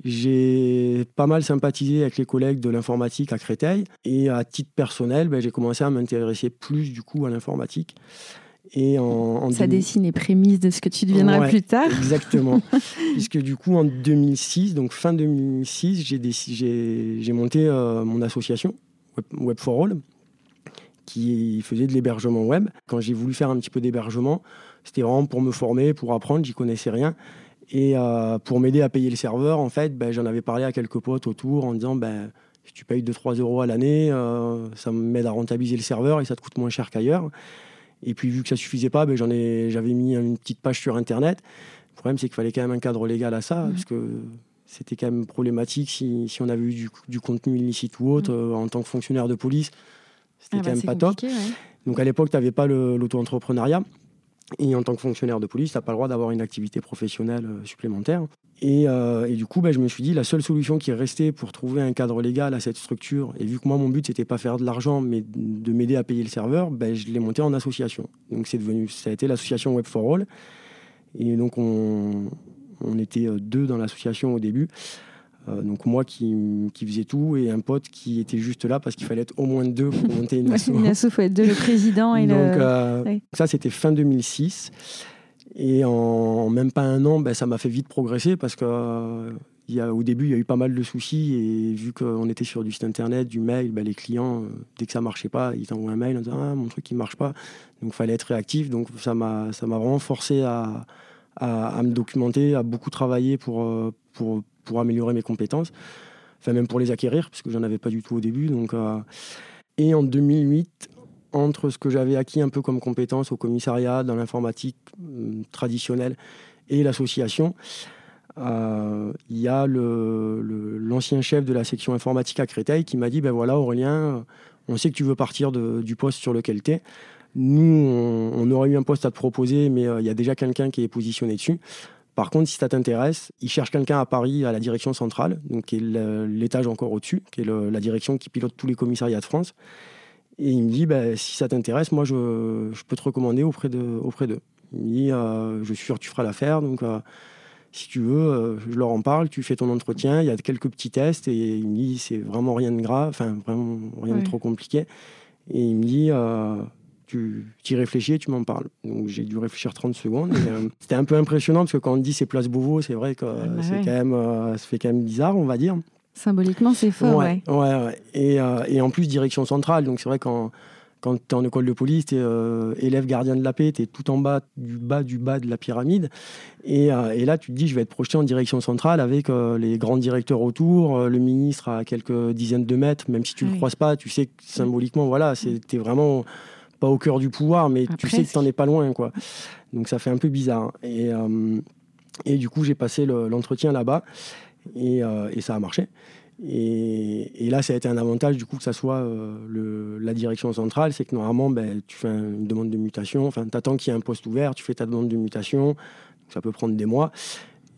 J'ai pas mal sympathisé avec les collègues de l'informatique à Créteil et à titre personnel, ben, j'ai commencé à m'intéresser plus du coup à l'informatique. Et en, ça dessine les prémices de ce que tu deviendras plus tard. Exactement. Puisque du coup en 2006, donc fin 2006, j'ai monté euh, mon association Web, for All qui faisait de l'hébergement web. Quand j'ai voulu faire un petit peu d'hébergement, c'était vraiment pour me former, pour apprendre, j'y connaissais rien. Et euh, pour m'aider à payer le serveur, en fait, ben, j'en avais parlé à quelques potes autour en disant ben, si tu payes 2-3 euros à l'année, euh, ça m'aide à rentabiliser le serveur et ça te coûte moins cher qu'ailleurs. Et puis, vu que ça suffisait pas, ben, j'avais mis une petite page sur Internet. Le problème, c'est qu'il fallait quand même un cadre légal à ça, mmh. parce que c'était quand même problématique si, si on avait eu du, du, contenu illicite ou autre mmh. euh, en tant que fonctionnaire de police. C'était ah quand bah, même pas top. Donc à l'époque, tu n'avais pas l'auto-entrepreneuriat. Et en tant que fonctionnaire de police, tu n'as pas le droit d'avoir une activité professionnelle euh, supplémentaire. Et, euh, et, du coup, ben, je me suis dit, la seule solution qui est restée pour trouver un cadre légal à cette structure, et vu que moi, mon but, c'était pas faire de l'argent, mais de m'aider à payer le serveur, ben, je l'ai monté en association. Donc, c'est devenu, ça a été l'association Web for All. Et donc, on, on était euh, deux dans l'association au début. Donc moi qui, qui, faisais tout et un pote qui était juste là parce qu'il fallait être au moins deux pour monter une asso. une asso, il faut être deux, le président et donc, Ça, c'était fin 2006. Et en même pas un an, ben, ça m'a fait vite progresser parce que il au début, il y a eu pas mal de soucis et vu qu'on était sur du site internet, du mail, ben, les clients, euh, dès que ça marchait pas, ils t'envoient un mail en disant ah, mon truc il marche pas. Donc il fallait être réactif. Donc ça m'a vraiment forcé à, à, me documenter, à beaucoup travailler pour, euh, pour, pour, améliorer mes compétences. Enfin même pour les acquérir parce que j'en avais pas du tout au début. Donc, euh, Et en 2008, entre ce que j'avais acquis un peu comme compétences au commissariat, dans l'informatique traditionnelle et l'association, euh, il y a l'ancien chef de la section informatique à Créteil qui m'a dit ben voilà Aurélien, on sait que tu veux partir du poste sur lequel tu es. Nous, on, aurait eu un poste à te proposer, mais euh, il y a déjà quelqu'un qui est positionné dessus. Par contre, si ça t'intéresse, il cherche quelqu'un à Paris, à la direction centrale, donc qui est l'étage encore au-dessus, qui est la direction qui pilote tous les commissariats de France. Et il me dit, ben, si ça t'intéresse, moi, je, peux te recommander auprès d'eux. Auprès il me dit, euh, je suis sûr que tu feras l'affaire. Donc, si tu veux, euh, je leur en parle, tu fais ton entretien, il y a quelques petits tests et il me dit c'est vraiment rien de grave, enfin vraiment rien de trop compliqué. Et il me dit euh, tu y réfléchis et tu m'en parles. Donc j'ai dû réfléchir 30 secondes. Euh, c'était un peu impressionnant parce que quand on dit c'est Place Beauvau, c'est vrai que bah c'est quand même, ça fait quand même bizarre, on va dire. Symboliquement, c'est fort, ouais. ouais. Et, et, en plus, direction centrale. Donc c'est vrai quand quand tu es en école de police, tu es euh, élève gardien de la paix, tu es tout en bas du bas du bas de la pyramide. Et, euh, et, là, tu te dis, je vais être projeté en direction centrale avec euh, les grands directeurs autour, le ministre à quelques dizaines de mètres, même si tu ne le croises pas, tu sais que symboliquement, voilà, tu vraiment pas au cœur du pouvoir, mais tu sais que tu n'en es pas loin. quoi. Donc ça fait un peu bizarre. Et, et du coup, j'ai passé l'entretien là-bas et, et ça a marché. Et, là, ça a été un avantage du coup que ça soit euh, la direction centrale, c'est que normalement, ben, tu fais une demande de mutation, enfin, tu attends qu'il y ait un poste ouvert, tu fais ta demande de mutation, ça peut prendre des mois.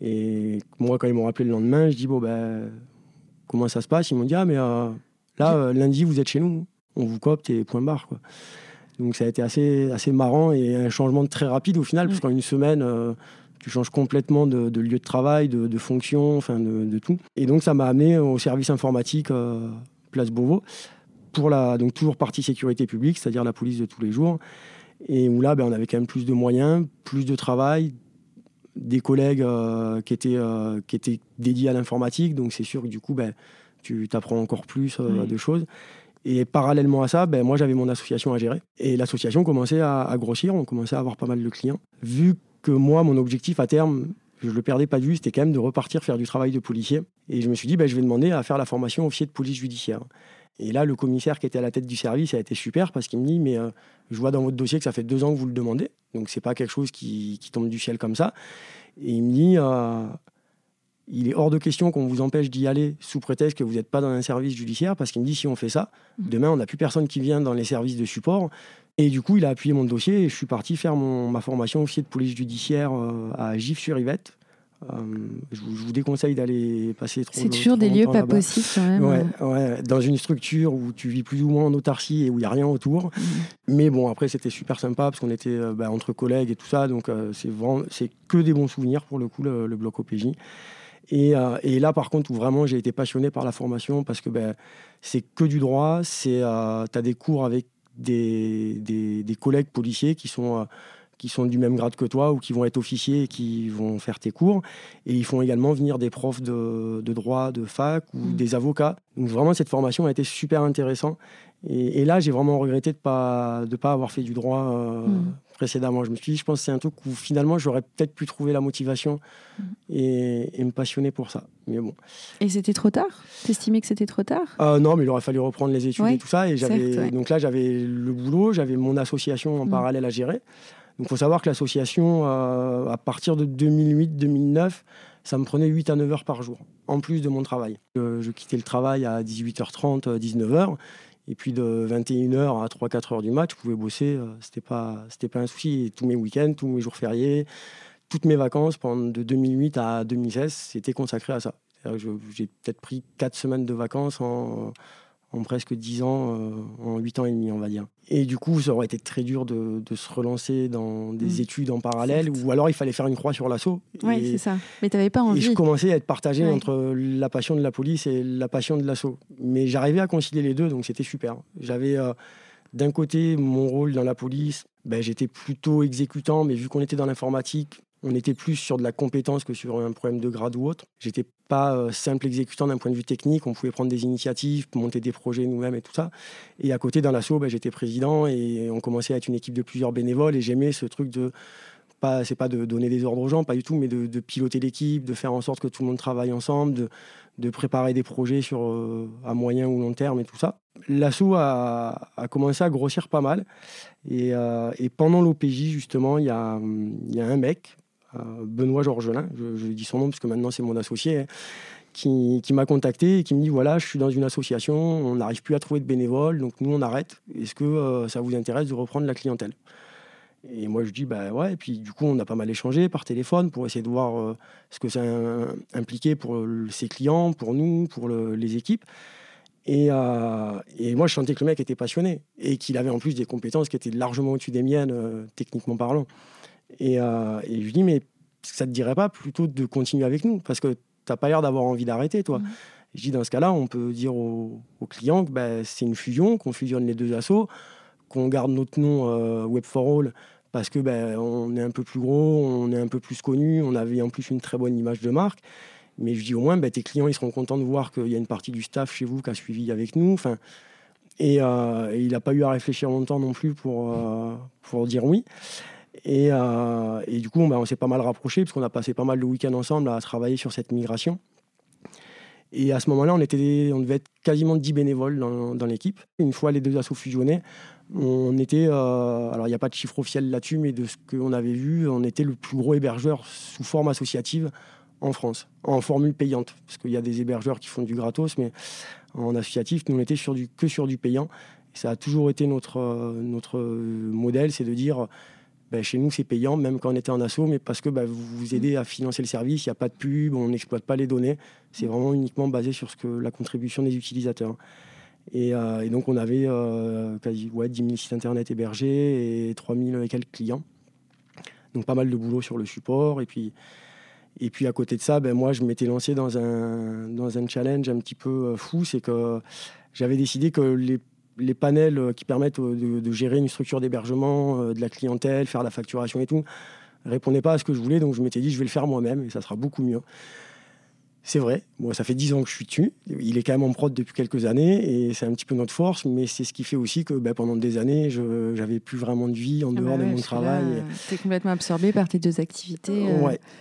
Et moi, quand ils m'ont rappelé le lendemain, je dis, bon, ben, comment ça se passe? Ils m'ont dit, ah, mais euh, là, euh, lundi, vous êtes chez nous, on vous copte et point barre. Quoi. Donc ça a été assez, assez marrant et un changement très rapide au final, parce qu'en une semaine, tu changes complètement de, lieu de travail, de, fonction, enfin de, tout. Et donc ça m'a amené au service informatique euh, Place Beauvau, pour la, donc toujours partie sécurité publique, c'est-à-dire la police de tous les jours. Et où là, ben, on avait quand même plus de moyens, plus de travail, des collègues euh, qui, étaient, euh, qui étaient dédiés à l'informatique. Donc c'est sûr que du coup, ben, tu apprends encore plus de choses. Et parallèlement à ça, ben, moi j'avais mon association à gérer. Et l'association commençait à, grossir, on commençait à avoir pas mal de clients. Vu que moi, mon objectif à terme, je ne le perdais pas de vue, c'était quand même de repartir faire du travail de policier. Et je me suis dit, bah, je vais demander à faire la formation officier de police judiciaire. Et là, le commissaire qui était à la tête du service a été super parce qu'il me dit, mais euh, je vois dans votre dossier que ça fait deux ans que vous le demandez, donc c'est pas quelque chose qui, tombe du ciel comme ça. Et il me dit, euh, il est hors de question qu'on vous empêche d'y aller sous prétexte que vous n'êtes pas dans un service judiciaire, parce qu'il me dit si on fait ça, mmh. demain on n'a plus personne qui vient dans les services de support, et du coup, il a appuyé mon dossier et je suis parti faire ma formation officier de police judiciaire euh, à Gif-sur-Yvette. Euh, je, vous, déconseille d'aller passer trop C'est toujours des lieux pas possibles quand même. Ouais, dans une structure où tu vis plus ou moins en autarcie et où il n'y a rien autour. Mhm. Mais bon, après, c'était super sympa parce qu'on était euh, bah, entre collègues et tout ça. Donc, c'est c'est que des bons souvenirs pour le coup, le, bloc OPJ. Et, et, là, par contre, où vraiment j'ai été passionné par la formation parce que ben, c'est que du droit, tu as des cours avec des, des, collègues policiers qui sont, euh, qui sont du même grade que toi ou qui vont être officiers et qui vont faire tes cours. Et ils font également venir des profs de, de droit, de fac ou mm. des avocats. Donc vraiment, cette formation a été super intéressante. Et, là, j'ai vraiment regretté de ne pas, de pas avoir fait du droit euh, mm. Précédemment. Je me suis dit, je pense que c'est un truc où finalement, j'aurais peut-être pu trouver la motivation mm. et, me passionner pour ça. Mais bon. Et c'était trop tard? T'estimais que c'était trop tard? Euh, Non, mais il aurait fallu reprendre les études et tout ça. Et j'avais, Donc là, j'avais le boulot, j'avais mon association en mm. parallèle à gérer. Donc il faut savoir que l'association, euh, à partir de 2008-2009, ça me prenait 8 à 9 heures par jour, en plus de mon travail. je quittais le travail à 18h30, 19h. Et puis de 21h à 3-4 heures du match, je pouvais bosser, euh, c'était pas, pas un souci. tous mes week-ends, tous mes jours fériés, toutes mes vacances pendant de 2008 à 2016, c'était consacré à ça. J'ai peut-être pris 4 semaines de vacances en, en presque 10 ans, euh, en 8 ans et demi, on va dire. Et du coup, ça aurait été très dur de, se relancer dans des mm. études en parallèle, ou alors il fallait faire une croix sur l'assaut. Oui, c'est ça. Mais tu n'avais pas envie. Et je commençais à être partagé entre la passion de la police et la passion de l'assaut. Mais j'arrivais à concilier les deux, donc c'était super. J'avais euh, d'un côté mon rôle dans la police, ben, j'étais plutôt exécutant, mais vu qu'on était dans l'informatique, on était plus sur de la compétence que sur un problème de grade ou autre. J'étais pas euh, simple exécutant d'un point de vue technique. On pouvait prendre des initiatives, monter des projets nous-mêmes et tout ça. Et à côté, dans l'assaut, ben, j'étais président et on commençait à être une équipe de plusieurs bénévoles. Et j'aimais ce truc de pas, c'est pas de donner des ordres aux gens, pas du tout, mais de, piloter l'équipe, de faire en sorte que tout le monde travaille ensemble, de, préparer des projets sur, euh, à moyen ou long terme et tout ça. L'assaut a, commencé à grossir pas mal. Et, euh, pendant l'OPJ, justement, il y a, un mec Benoît Georgelin, je, dis son nom parce que maintenant c'est mon associé, hein, qui, m'a contacté et qui me dit voilà, je suis dans une association, on n'arrive plus à trouver de bénévoles, donc nous on arrête. Est-ce que euh, ça vous intéresse de reprendre la clientèle? Et moi je dis bah ouais, et puis du coup on a pas mal échangé par téléphone pour essayer de voir euh, ce que ça impliquait pour ses clients, pour nous, pour les équipes. Et, et, moi, je sentais que le mec était passionné et qu'il avait en plus des compétences qui étaient largement au-dessus des miennes, techniquement parlant. Euh, et, je lui dis, mais ça te dirait pas plutôt de continuer avec nous? Parce que tu n'as pas l'air d'avoir envie d'arrêter, toi. Mmh. Je dis, dans ce cas-là, on peut dire aux, clients que bah, c'est une fusion, qu'on fusionne les deux assos, qu'on garde notre nom euh, Web for All parce que ben, on est un peu plus gros, on est un peu plus connu, on avait en plus une très bonne image de marque. Mais je dis au moins, ben, tes clients, ils seront contents de voir qu'il y a une partie du staff chez vous qui a suivi avec nous. Enfin, et, euh, il n'a pas eu à réfléchir longtemps non plus pour, pour dire oui. Euh, et, du coup, bah, on s'est pas mal rapprochés parce qu'on a passé pas mal de week-ends ensemble à travailler sur cette migration. Et à ce moment-là, on, on devait être quasiment 10 bénévoles dans, l'équipe. Une fois les deux assos fusionnés, on était, euh, alors il n'y a pas de chiffre officiel là-dessus, mais de ce qu'on avait vu, on était le plus gros hébergeur sous forme associative en France, en formule payante. Parce qu'il y a des hébergeurs qui font du gratos, mais en associatif, nous on était sur du, que sur du payant. ça a toujours été notre, notre modèle, c'est de dire ben, chez nous, c'est payant, même quand on était en assaut, mais parce que ben, vous vous aidez à financer le service, il n'y a pas de pub, on n'exploite pas les données. C'est vraiment uniquement basé sur ce que, la contribution des utilisateurs. Et, euh, donc, on avait euh, quasi ouais, 10 000 sites internet hébergés et 3 000 et quelques clients. Donc, pas mal de boulot sur le support. Et puis, et puis à côté de ça, ben, moi, je m'étais lancé dans un, dans un challenge un petit peu euh, fou. C'est que j'avais décidé que les les panels euh, qui permettent euh, de, gérer une structure d'hébergement, euh, de la clientèle, faire la facturation et tout, répondaient pas à ce que je voulais. Donc je m'étais dit, je vais le faire moi-même et ça sera beaucoup mieux. C'est vrai, moi ça fait 10 ans que je suis dessus. Il est quand même en prod depuis quelques années et c'est un petit peu notre force, mais c'est ce qui fait aussi que ben, pendant des années, je n'avais plus vraiment de vie en ah dehors bah de mon travail. Tu es complètement absorbé par tes deux activités.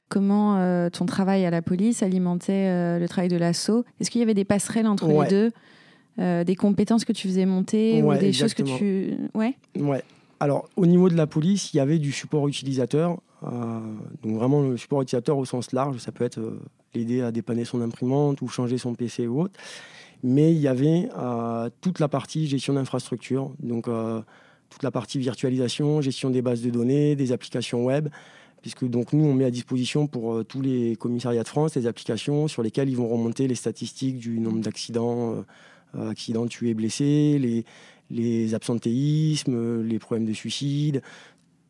Comment ton travail à la police alimentait le travail de l'assaut Est-ce qu'il y avait des passerelles entre les deux? Euh, des compétences que tu faisais monter ou des choses que tu. Ouais. Ouais. Alors, au niveau de la police, il y avait du support utilisateur. Euh, donc, vraiment, le support utilisateur au sens large, ça peut être euh, l'aider à dépanner son imprimante ou changer son PC ou autre. Mais il y avait toute la partie gestion d'infrastructure. Donc, toute la partie virtualisation, gestion des bases de données, des applications web puisque donc nous on met à disposition pour tous les commissariats de France des applications sur lesquelles ils vont remonter les statistiques du nombre d'accidents, euh, accidents tués, blessés, les, les absentéismes, les problèmes de suicide,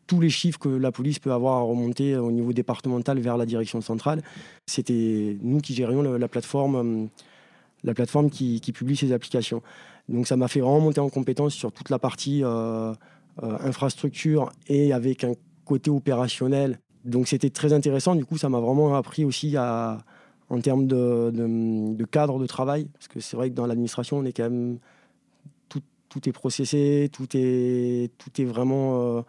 tous les chiffres que la police peut avoir à remonter au niveau départemental vers la direction centrale. C'était nous qui gérions la, plateforme, euh, la plateforme qui, publie ces applications. Donc ça m'a fait vraiment monter en compétence sur toute la partie euh, infrastructure et avec un côté opérationnel. Donc c'était très intéressant. Du coup, ça m'a vraiment appris aussi à, en termes de, cadre de travail, parce que c'est vrai que dans l'administration, on est quand même tout, tout, est processé, tout est, tout est vraiment. Euh,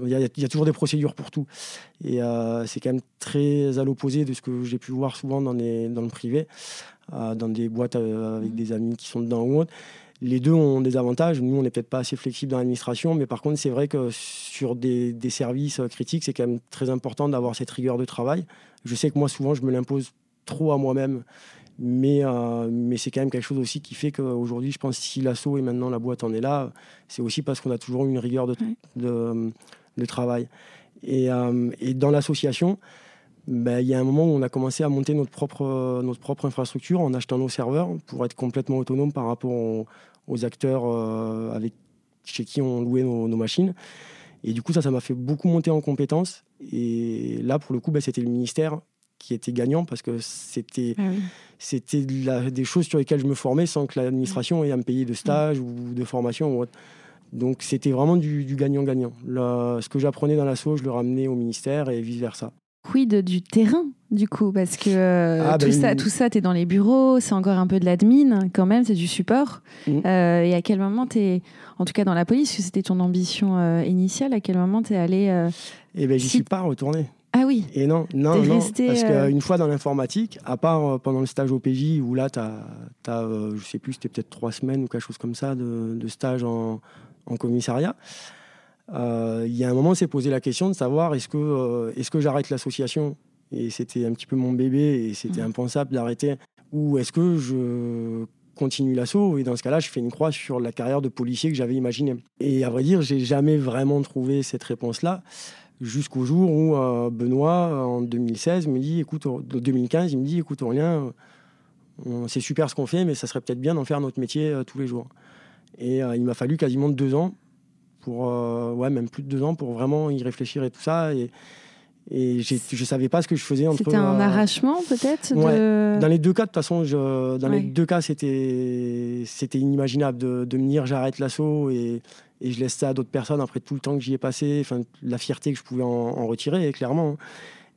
il y, a, toujours des procédures pour tout. Et euh, c'est quand même très à l'opposé de ce que j'ai pu voir souvent dans, les, dans le privé, euh, dans des boîtes avec mm. des amis qui sont dedans ou autre. Les deux ont des avantages. Nous, on n'est peut-être pas assez flexible dans l'administration, mais par contre, c'est vrai que sur des, des services critiques, c'est quand même très important d'avoir cette rigueur de travail. Je sais que moi, souvent, je me l'impose trop à moi-même. Mais, euh, mais c'est quand même quelque chose aussi qui fait qu'aujourd'hui, je pense si l'assaut et maintenant la boîte en est là, c'est aussi parce qu'on a toujours eu une rigueur de, de, travail. Et, euh, et, dans l'association, ben, il y a un moment où on a commencé à monter notre propre, notre propre infrastructure en achetant nos serveurs pour être complètement autonome par rapport aux, acteurs avec, chez qui on louait nos, machines. Et du coup, ça, ça m'a fait beaucoup monter en compétences. Et là, pour le coup, ben, c'était le ministère qui était gagnant parce que c'était ah c'était des choses sur lesquelles je me formais sans que l'administration ait à me payer de stage ou de formation. Donc c'était vraiment du gagnant-gagnant. Ce que j'apprenais dans l'assaut, je le ramenais au ministère et vice-versa. Quid du terrain du coup Parce que euh, ah, tout, bah, ça, tout ça, tu es dans les bureaux, c'est encore un peu de l'admin quand même, c'est du support. Mm. Euh, et à quel moment tu es, en tout cas dans la police, que c'était ton ambition euh, initiale, à quel moment tu es allé Eh bien, j'y suis pas retourné. Ah oui Et non, non, non parce qu'une fois dans l'informatique, à part pendant le stage au PJ, où là, tu as, je sais plus, c'était peut-être trois semaines ou quelque chose comme ça de, stage en, en commissariat, euh, il y a un moment, on s'est posé la question de savoir est-ce que, euh, est-ce que j'arrête l'association? Et c'était un petit peu mon bébé et c'était mmh. impensable d'arrêter. Ou est-ce que je continue l'assaut? Et dans ce cas-là, je fais une croix sur la carrière de policier que j'avais imaginée. Et à vrai dire, j'ai jamais vraiment trouvé cette réponse-là jusqu'au jour où euh, Benoît, en 2016, me dit, écoute, 2015, il me dit, écoute, rien, c'est super ce qu'on fait, mais ça serait peut-être bien d'en faire notre métier tous les jours. Et il m'a fallu quasiment deux ans pour euh, ouais, même plus de deux ans pour vraiment y réfléchir et tout ça. Et, et je savais pas ce que je faisais entre. C'était un euh, arrachement peut-être de... Dans les deux cas, de toute façon, je, dans les deux cas, c'était c'était inimaginable de, de, me dire j'arrête l'assaut et, et, je laisse ça à d'autres personnes après tout le temps que j'y ai passé, enfin la fierté que je pouvais en, retirer, clairement.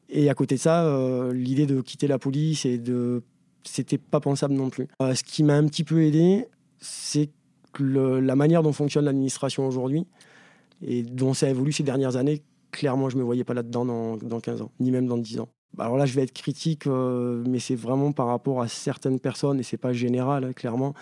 Et à côté de ça, euh, l'idée de quitter la police et de c'était pas pensable non plus. ce qui m'a un petit peu aidé, c'est la manière dont fonctionne l'administration aujourd'hui et dont ça évolue ces dernières années, clairement, je ne me voyais pas là-dedans dans, dans, 15 ans, ni même dans 10 ans. Bah, alors là, je vais être critique, euh, mais c'est vraiment par rapport à certaines personnes, et c'est pas général, hein, clairement.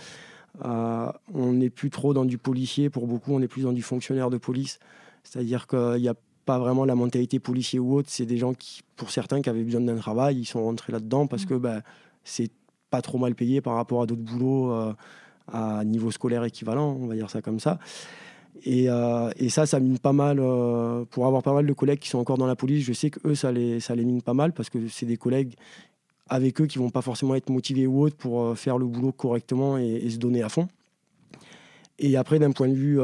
Euh, on n'est plus trop dans du policier, pour beaucoup, on est plus dans du fonctionnaire de police. C'est-à-dire qu'il n'y a pas vraiment la mentalité policier ou autre, c'est des gens qui, pour certains, qui avaient besoin d'un travail, ils sont rentrés là-dedans parce mmh. que bah, c'est pas trop mal payé par rapport à d'autres boulots. Euh, à niveau scolaire équivalent, on va dire ça comme ça. Et, euh, et ça, ça mine pas mal. Euh, pour avoir pas mal de collègues qui sont encore dans la police, je sais que eux, ça les, mine pas mal parce que c'est des collègues avec eux qui vont pas forcément être motivés ou autres pour euh, faire le boulot correctement et, se donner à fond. Et après, d'un point de vue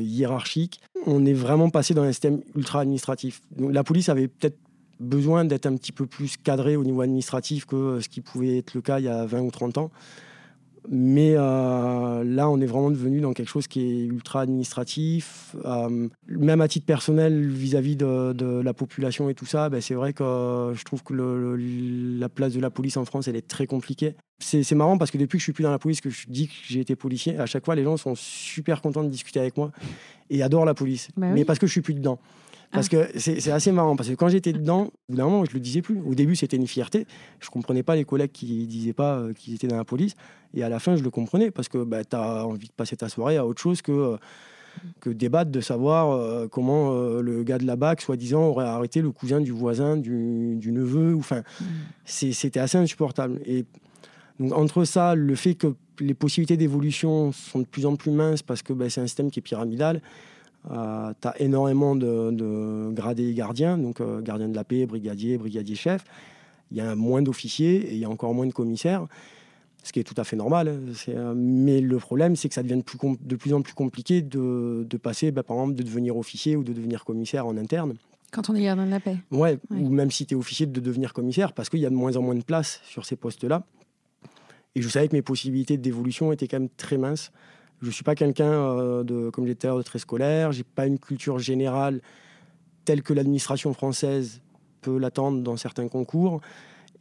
hiérarchique, on est vraiment passé dans un système ultra administratif. Donc, la police avait peut-être besoin d'être un petit peu plus cadrée au niveau administratif que ce qui pouvait être le cas il y a 20 ou 30 ans. Mais euh, là, on est vraiment devenu dans quelque chose qui est ultra administratif. Euh, même à titre personnel, vis-à-vis de, la population et tout ça, ben, c'est vrai que je trouve que la place de la police en France, elle est très compliquée. C'est marrant parce que depuis que je suis plus dans la police, que je dis que j'ai été policier, à chaque fois, les gens sont super contents de discuter avec moi et adorent la police. Bah Mais parce que je suis plus dedans. Parce ah. que c'est assez marrant, parce que quand j'étais dedans, au bout d'un moment, je le disais plus. Au début, c'était une fierté. Je comprenais pas les collègues qui disaient pas euh, qu'ils étaient dans la police. Et à la fin, je le comprenais, parce que bah, tu as envie de passer ta soirée à autre chose que, euh, que débattre de savoir euh, comment le gars de la BAC, soi-disant, aurait arrêté le cousin du voisin, du, du neveu. Enfin, mm. c'était assez insupportable. Et donc, entre ça, le fait que les possibilités d'évolution sont de plus en plus minces, parce que bah, c'est un système qui est pyramidal, euh, tu as énormément de, gradés gardiens, donc euh, gardien de la paix, brigadier, brigadier chef. Il y a moins d'officiers et il y a encore moins de commissaires, ce qui est tout à fait normal. Hein. Euh, mais le problème, c'est que ça devient de plus en plus compliqué de, passer, bah, par exemple, de devenir officier ou de devenir commissaire en interne. Quand on est gardien de la paix. Ouais, ou même si tu es officier, de devenir commissaire, parce qu'il y a de moins en moins de place sur ces postes-là. Et je savais que mes possibilités d'évolution étaient quand même très minces. Je ne suis pas quelqu'un, euh, de, comme j'étais de très scolaire. J'ai pas une culture générale telle que l'administration française peut l'attendre dans certains concours.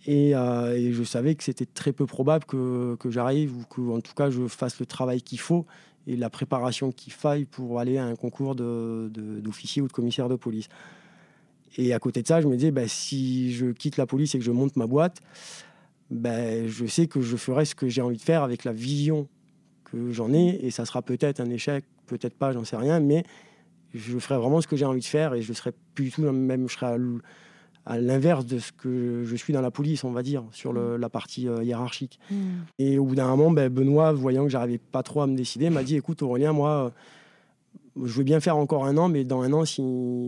Euh, et, je savais que c'était très peu probable que, que j'arrive ou que, en tout cas, je fasse le travail qu'il faut et la préparation qu'il faille pour aller à un concours d'officier de, ou de commissaire de police. Et à côté de ça, je me disais, bah, si je quitte la police et que je monte ma boîte, bah, je sais que je ferai ce que j'ai envie de faire avec la vision que j'en ai, et ça sera peut-être un échec, peut-être pas, j'en sais rien, mais je ferai vraiment ce que j'ai envie de faire et je serai plus du tout même, je serai à l'inverse de ce que je suis dans la police, on va dire, sur le, la partie euh, hiérarchique. Mm. Et au bout d'un moment, ben, Benoît, voyant que j'arrivais pas trop à me décider, m'a dit écoute Aurélien, moi, je veux bien faire encore un an, mais dans un an, si,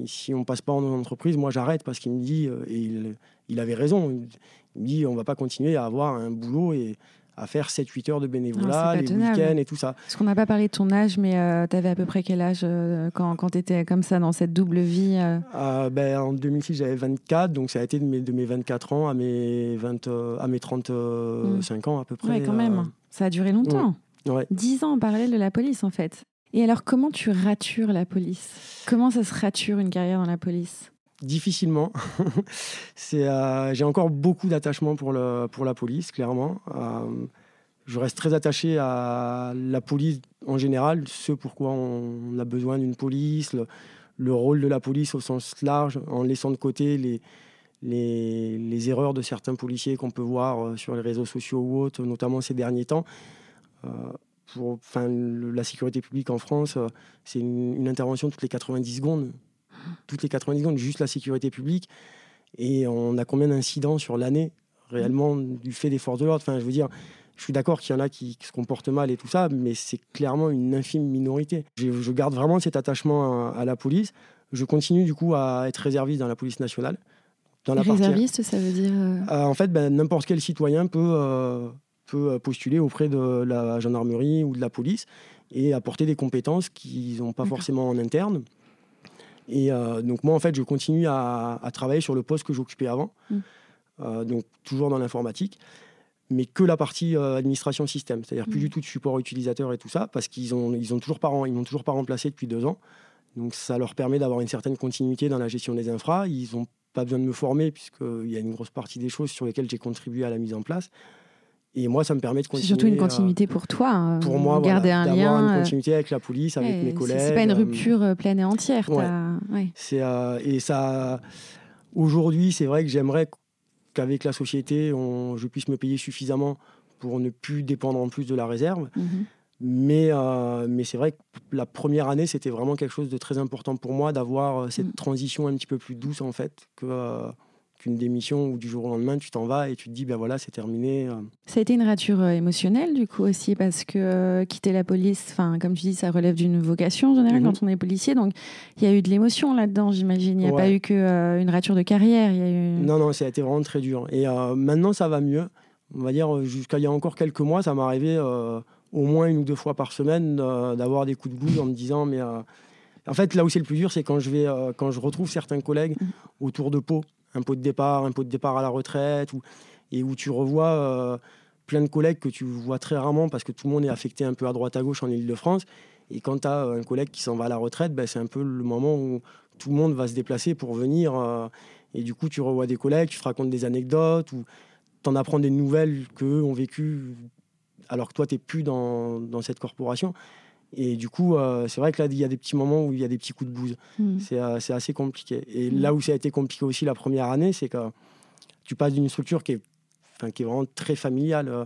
si on passe pas en entreprise, moi j'arrête parce qu'il me dit, euh, et il, il, avait raison, il me dit on va pas continuer à avoir un boulot et à faire 7-8 heures de bénévolat, les week-ends et tout ça. Parce qu'on n'a pas parlé de ton âge, mais euh, tu avais à peu près quel âge euh, quand, quand tu étais comme ça dans cette double vie ben, En 2006, j'avais 24, donc ça a été de mes, de mes 24 ans à mes, 20, à mes 35 hmm. ans à peu près. Oui, quand même. Ça a duré longtemps. Ouais. 10 ans en parallèle de la police, en fait. Et alors, comment tu ratures la police? Comment ça se rature une carrière dans la police? Difficilement. euh, j'ai encore beaucoup d'attachement pour, la police, clairement. Euh, je reste très attaché à la police en général, ce pourquoi on a besoin d'une police, le, rôle de la police au sens large, en laissant de côté les, erreurs de certains policiers qu'on peut voir euh, sur les réseaux sociaux ou autres, notamment ces derniers temps pour la sécurité publique en France, c'est une, intervention toutes les 90 secondes. Toutes les 90 secondes, juste la sécurité publique. Et on a combien d'incidents sur l'année, réellement, du fait des forces de l'ordre? Enfin, je veux dire, je suis d'accord qu'il y en a qui, se comportent mal et tout ça, mais c'est clairement une infime minorité. Je, garde vraiment cet attachement à, la police. Je continue du coup à être réserviste dans la police nationale. Dans la réserviste, ça veut dire euh, euh, En fait, ben, n'importe quel citoyen peut peut euh, postuler auprès de la gendarmerie ou de la police et apporter des compétences qu'ils n'ont pas forcément en interne. Et euh, donc moi, en fait, je continue à, travailler sur le poste que j'occupais avant, mm. euh, donc toujours dans l'informatique, mais que la partie administration système, c'est-à-dire plus mm. du tout de support utilisateur et tout ça, parce qu'ils ont, ils ont toujours pas, ils m'ont toujours pas remplacé depuis deux ans. Donc ça leur permet d'avoir une certaine continuité dans la gestion des infras. Ils n'ont pas besoin de me former puisqu'il y a une grosse partie des choses sur lesquelles j'ai contribué à la mise en place. Et moi, ça me permet de continuer. C'est surtout une continuité pour toi. Hein, pour moi, garder un lien. une euh, continuité avec la police, avec mes collègues. C'est pas une euh, rupture euh, pleine et entière. C'est et ça. Aujourd'hui, c'est vrai que j'aimerais qu'avec la société, on, je puisse me payer suffisamment pour ne plus dépendre en plus de la réserve. Mhm. Mais, mais c'est vrai que la première année, c'était vraiment quelque chose de très important pour moi d'avoir cette mhm. transition un petit peu plus douce en fait que qu'une démission ou du jour au lendemain, tu t'en vas et tu te dis, ben voilà, c'est terminé. Euh. Ça a été une rature euh, émotionnelle, du coup, aussi, parce que euh, quitter la police, comme tu dis, ça relève d'une vocation en général mhm. quand on est policier. Donc, il y a eu de l'émotion là-dedans, j'imagine. Il n'y a pas eu qu'une rature de carrière. Y a eu... Non, non, ça a été vraiment très dur. Et maintenant, ça va mieux. On va dire, jusqu'à il y a encore quelques mois, ça m'arrivait au moins une ou deux fois par semaine d'avoir des coups de boule en me disant, mais. En fait, là où c'est le plus dur, c'est quand je vais, quand je retrouve certains collègues mhm. autour de Pau, un pot de départ, un pot de départ à la retraite, et où tu revois euh, plein de collègues que tu vois très rarement parce que tout le monde est affecté un peu à droite à gauche en Ile-de-France. Et quand tu as un collègue qui s'en va à la retraite, ben, c'est un peu le moment où tout le monde va se déplacer pour venir. Euh, et du coup, tu revois des collègues, tu te racontes des anecdotes, ou tu en apprends des nouvelles qu'eux ont vécues alors que toi, tu n'es plus dans cette corporation. Et du coup, euh, c'est vrai que là, il y a des petits moments où il y a des petits coups de bouse. Hmm. Euh, c'est assez compliqué. Et hmm. là où ça a été compliqué aussi la première année, c'est que tu passes d'une structure qui est, qui est vraiment très familiale. Euh,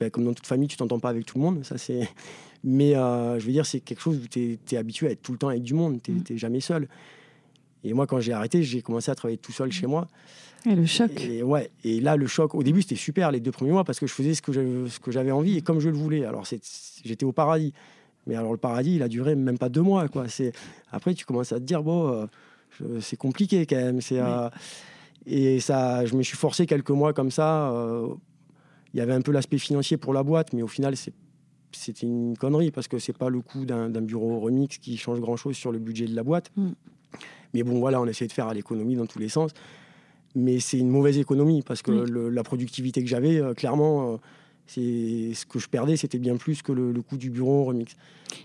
ben, comme dans toute famille, tu t'entends pas avec tout le monde. Ça, c'est... Mais je veux dire, c'est quelque chose où tu es, habitué à être tout le temps avec du monde. Tu n'es hmm. jamais seul. Et moi, quand j'ai arrêté, j'ai commencé à travailler tout seul chez moi. Et le choc. Et, ouais, et là, le choc, au début, c'était super les deux premiers mois parce que je faisais ce que j'avais envie et comme je le voulais. Alors, j'étais au paradis. Mais alors, le paradis, il a duré même pas deux mois. Quoi. Après, tu commences à te dire, bon, euh, c'est compliqué quand même. C'est, euh, et ça, je me suis forcé quelques mois comme ça. Euh, il y avait un peu l'aspect financier pour la boîte, mais au final, c'était une connerie parce que c'est pas le coût d'un bureau remix qui change grand chose sur le budget de la boîte. Mm. Mais bon, voilà, on essaie de faire à l'économie dans tous les sens. Mais c'est une mauvaise économie parce que la productivité que j'avais, euh, clairement, euh, ce que je perdais, c'était bien plus que le, coût du bureau remix.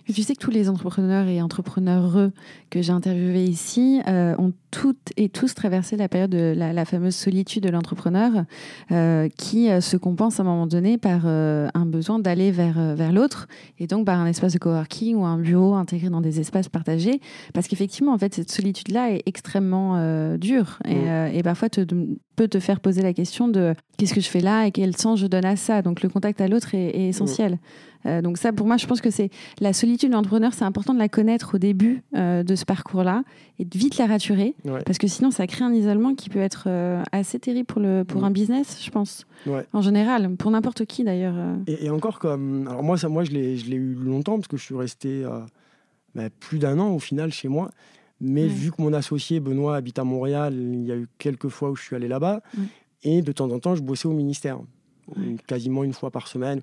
tu sais que tous les entrepreneurs et entrepreneurs que j'ai interviewés ici euh, ont toutes et tous traversé la période de la, fameuse solitude de l'entrepreneur euh, qui euh, se compense à un moment donné par un besoin d'aller vers, vers l'autre et donc par un espace de coworking ou un bureau intégré dans des espaces partagés parce qu'effectivement en fait cette solitude là est extrêmement dure et, mmh. et parfois te, peut te faire poser la question de qu'est-ce que je fais là et quel sens je donne à ça donc le contact à l'autre est, essentiel. Euh, donc ça, pour moi, je pense que c'est la solitude de l'entrepreneur, c'est important de la connaître au début euh, de ce parcours-là et de vite la raturer, parce que sinon, ça crée un isolement qui peut être euh, assez terrible pour, le, pour un business, je pense. En général, pour n'importe qui d'ailleurs. Et, encore comme, alors moi, ça, moi, je l'ai eu longtemps parce que je suis resté bah, plus d'un an au final chez moi. Mais vu que mon associé Benoît habite à Montréal, il y a eu quelques fois où je suis allé là-bas. Et de temps en temps, je bossais au ministère, quasiment une fois par semaine.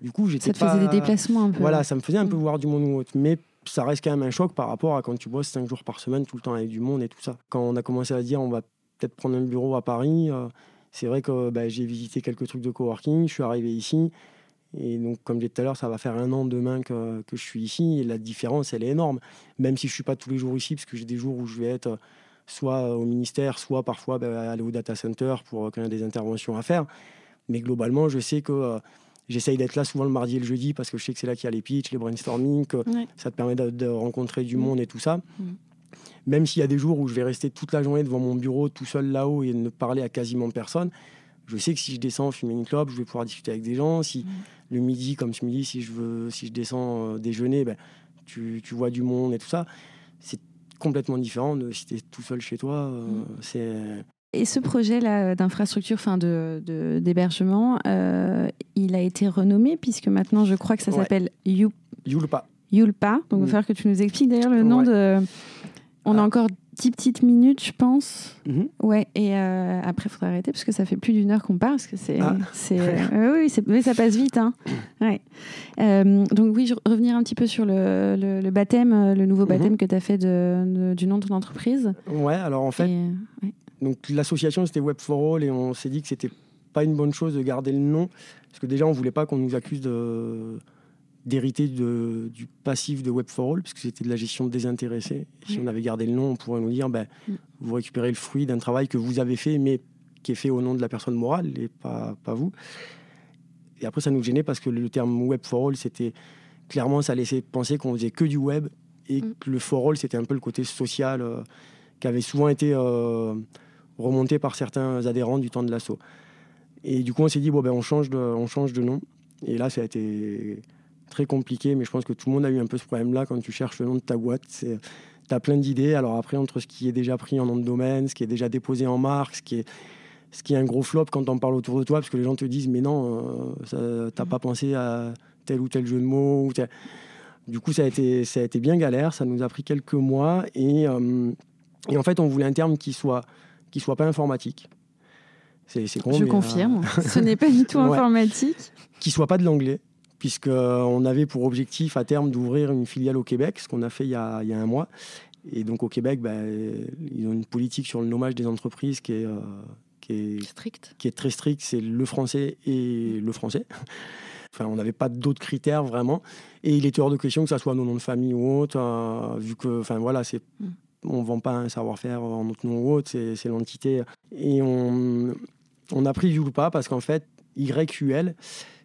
Du coup, j'étais Ça te faisait des déplacements un peu. Voilà, ça me faisait un peu mm. voir du monde ou autre. Mais ça reste quand même un choc par rapport à quand tu bosses cinq jours par semaine, tout le temps avec du monde et tout ça. Quand on a commencé à dire on va peut-être prendre un bureau à Paris, euh, c'est vrai que bah, j'ai visité quelques trucs de coworking, je suis arrivé ici. Et donc, comme j'ai dit tout à l'heure, ça va faire un an demain que, que, je suis ici. Et la différence, elle est énorme. Même si je ne suis pas tous les jours ici, parce que j'ai des jours où je vais être soit au ministère, soit parfois bah, aller au data center pour quand il y a des interventions à faire. Mais globalement, je sais que euh, j'essaye d'être là souvent le mardi et le jeudi parce que je sais que c'est là qu'il y a les pitchs, les brainstorming, que ça te permet de, rencontrer du mm. monde et tout ça. Mm. Même s'il y a des jours où je vais rester toute la journée devant mon bureau tout seul là-haut et ne parler à quasiment personne, je sais que si je descends fumer une club, je vais pouvoir discuter avec des gens. Si mm. Le midi, comme ce midi, si je veux, si je descends euh, déjeuner, ben, tu, tu, vois du monde et tout ça. C'est complètement différent de si tu es tout seul chez toi. Euh, c'est et ce projet-là d'infrastructure, enfin de, d'hébergement, euh, il a été renommé puisque maintenant je crois que ça s'appelle Yulpa. Yulpa. Donc il va mm. falloir que tu nous expliques d'ailleurs le nom de. On a ah. encore 10 petites minutes, je pense. Mm-hmm. Ouais, et euh, après, il faudra arrêter parce que ça fait plus d'une heure qu'on parle. Parce que c'est, ah. c'est, euh, oui, mais ça passe vite. Hein. Ouais. donc, oui, je, revenir un petit peu sur le, le, baptême, le nouveau baptême que tu as fait de, du nom de ton entreprise. Ouais, alors en fait, donc l'association c'était Web for All et on s'est dit que c'était pas une bonne chose de garder le nom parce que déjà on voulait pas qu'on nous accuse de d'hériter du passif de Web for All, puisque c'était de la gestion désintéressée. Si on avait gardé le nom, on pourrait nous dire ben, mm. vous récupérez le fruit d'un travail que vous avez fait, mais qui est fait au nom de la personne morale et pas, pas vous. Et après, ça nous gênait parce que le terme Web for All, c'était clairement, ça laissait penser qu'on faisait que du web et mm. que le for all, c'était un peu le côté social euh, qui avait souvent été. Euh, remonté par certains adhérents du temps de l'assaut. Et du coup, on s'est dit, bon, ben, on, change de, on change de nom. Et là, ça a été très compliqué, mais je pense que tout le monde a eu un peu ce problème-là quand tu cherches le nom de ta boîte. Tu as plein d'idées. Alors après, entre ce qui est déjà pris en nom de domaine, ce qui est déjà déposé en marque, ce qui est, ce qui est un gros flop quand on parle autour de toi, parce que les gens te disent, mais non, euh, tu n'as pas pensé à tel ou tel jeu de mots. Ou Du coup, ça a, été, ça a été bien galère. Ça nous a pris quelques mois. Et, euh, et en fait, on voulait un terme qui soit qui soit pas informatique. C'est, c'est Je confirme, euh, ce n'est pas du tout informatique. Qui soit pas de l'anglais, puisqu'on avait pour objectif à terme d'ouvrir une filiale au Québec, ce qu'on a fait il y a, il y a un mois. Et donc au Québec, bah, ils ont une politique sur le nommage des entreprises qui est, euh, qui est, Strict. qui est très stricte. C'est le français et le français. Enfin, on n'avait pas d'autres critères vraiment. Et il était hors de question que ça soit nos noms de famille ou autre, euh, vu que, enfin voilà, c'est mm on ne vend pas un savoir-faire en notre nom ou autre, c'est l'entité. Et on, on a pris Yulpa parce qu'en fait, YQL,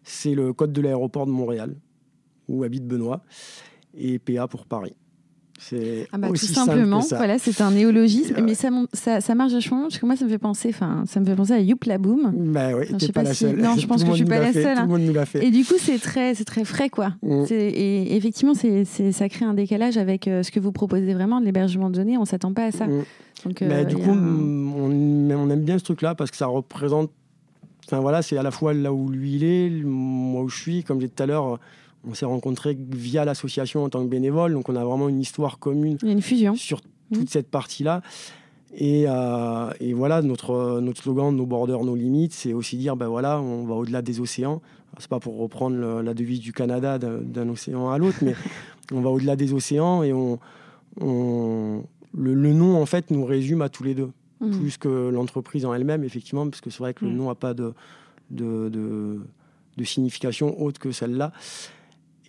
c'est le code de l'aéroport de Montréal, où habite Benoît, et PA pour Paris. C'est ah bah, tout simplement, voilà, c'est un néologisme, mais ça, ça, ça, marche vachement parce que moi ça me fait penser, enfin, ça me fait penser à Youpla Boom. Bah oui, sais pas, la seule. Non, je pense que je suis pas la seule. Tout le monde nous l'a fait. Et du coup, c'est très, c'est très frais, quoi. Mm. Et effectivement, c'est, ça crée un décalage avec euh, ce que vous proposez vraiment de l'hébergement de données. On s'attend pas à ça. Mm. Donc, euh, du coup, on, on aime bien ce truc-là parce que ça représente. Enfin voilà, c'est à la fois là où lui il est, moi où je suis. Comme j'ai dit tout à l'heure on s'est rencontrés via l'association en tant que bénévole, donc on a vraiment une histoire commune. une fusion. Sur toute mmh. cette partie-là. Et, euh, et, voilà, notre, notre slogan, nos borders, nos limites, c'est aussi dire, ben voilà, on va au-delà des océans. C'est pas pour reprendre la devise du Canada d'un océan à l'autre, mais on va au-delà des océans et on, on le, nom, en fait, nous résume à tous les deux. Mmh. Plus que l'entreprise en elle-même, effectivement, parce que c'est vrai que le mmh. nom n'a pas de, de, de, de signification autre que celle-là.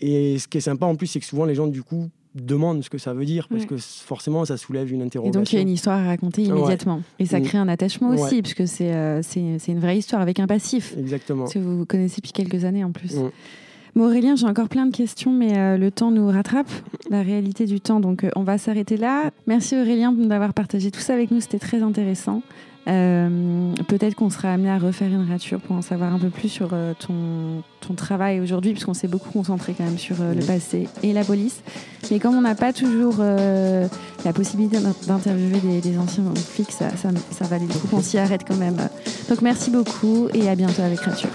Et ce qui est sympa en plus, c'est que souvent les gens, du coup, demandent ce que ça veut dire parce que forcément ça soulève une interrogation. Et donc il y a une histoire à raconter immédiatement. Et ça crée un attachement aussi, puisque euh, c'est une vraie histoire avec un passif. Exactement. Que vous connaissez depuis quelques années en plus. Aurélien, j'ai encore plein de questions, mais euh, le temps nous rattrape, la réalité du temps, donc euh, on va s'arrêter là. Merci Aurélien d'avoir partagé tout ça avec nous, c'était très intéressant. Euh, peut-être qu'on sera amené à refaire une rature pour en savoir un peu plus sur euh, ton, ton travail aujourd'hui, puisqu'on s'est beaucoup concentré quand même sur euh, le passé et la police. Mais comme on n'a pas toujours la possibilité d'interviewer des, des, anciens flics, ça, ça, ça valait le coup qu'on s'y arrête quand même. Donc merci beaucoup et à bientôt avec Rature.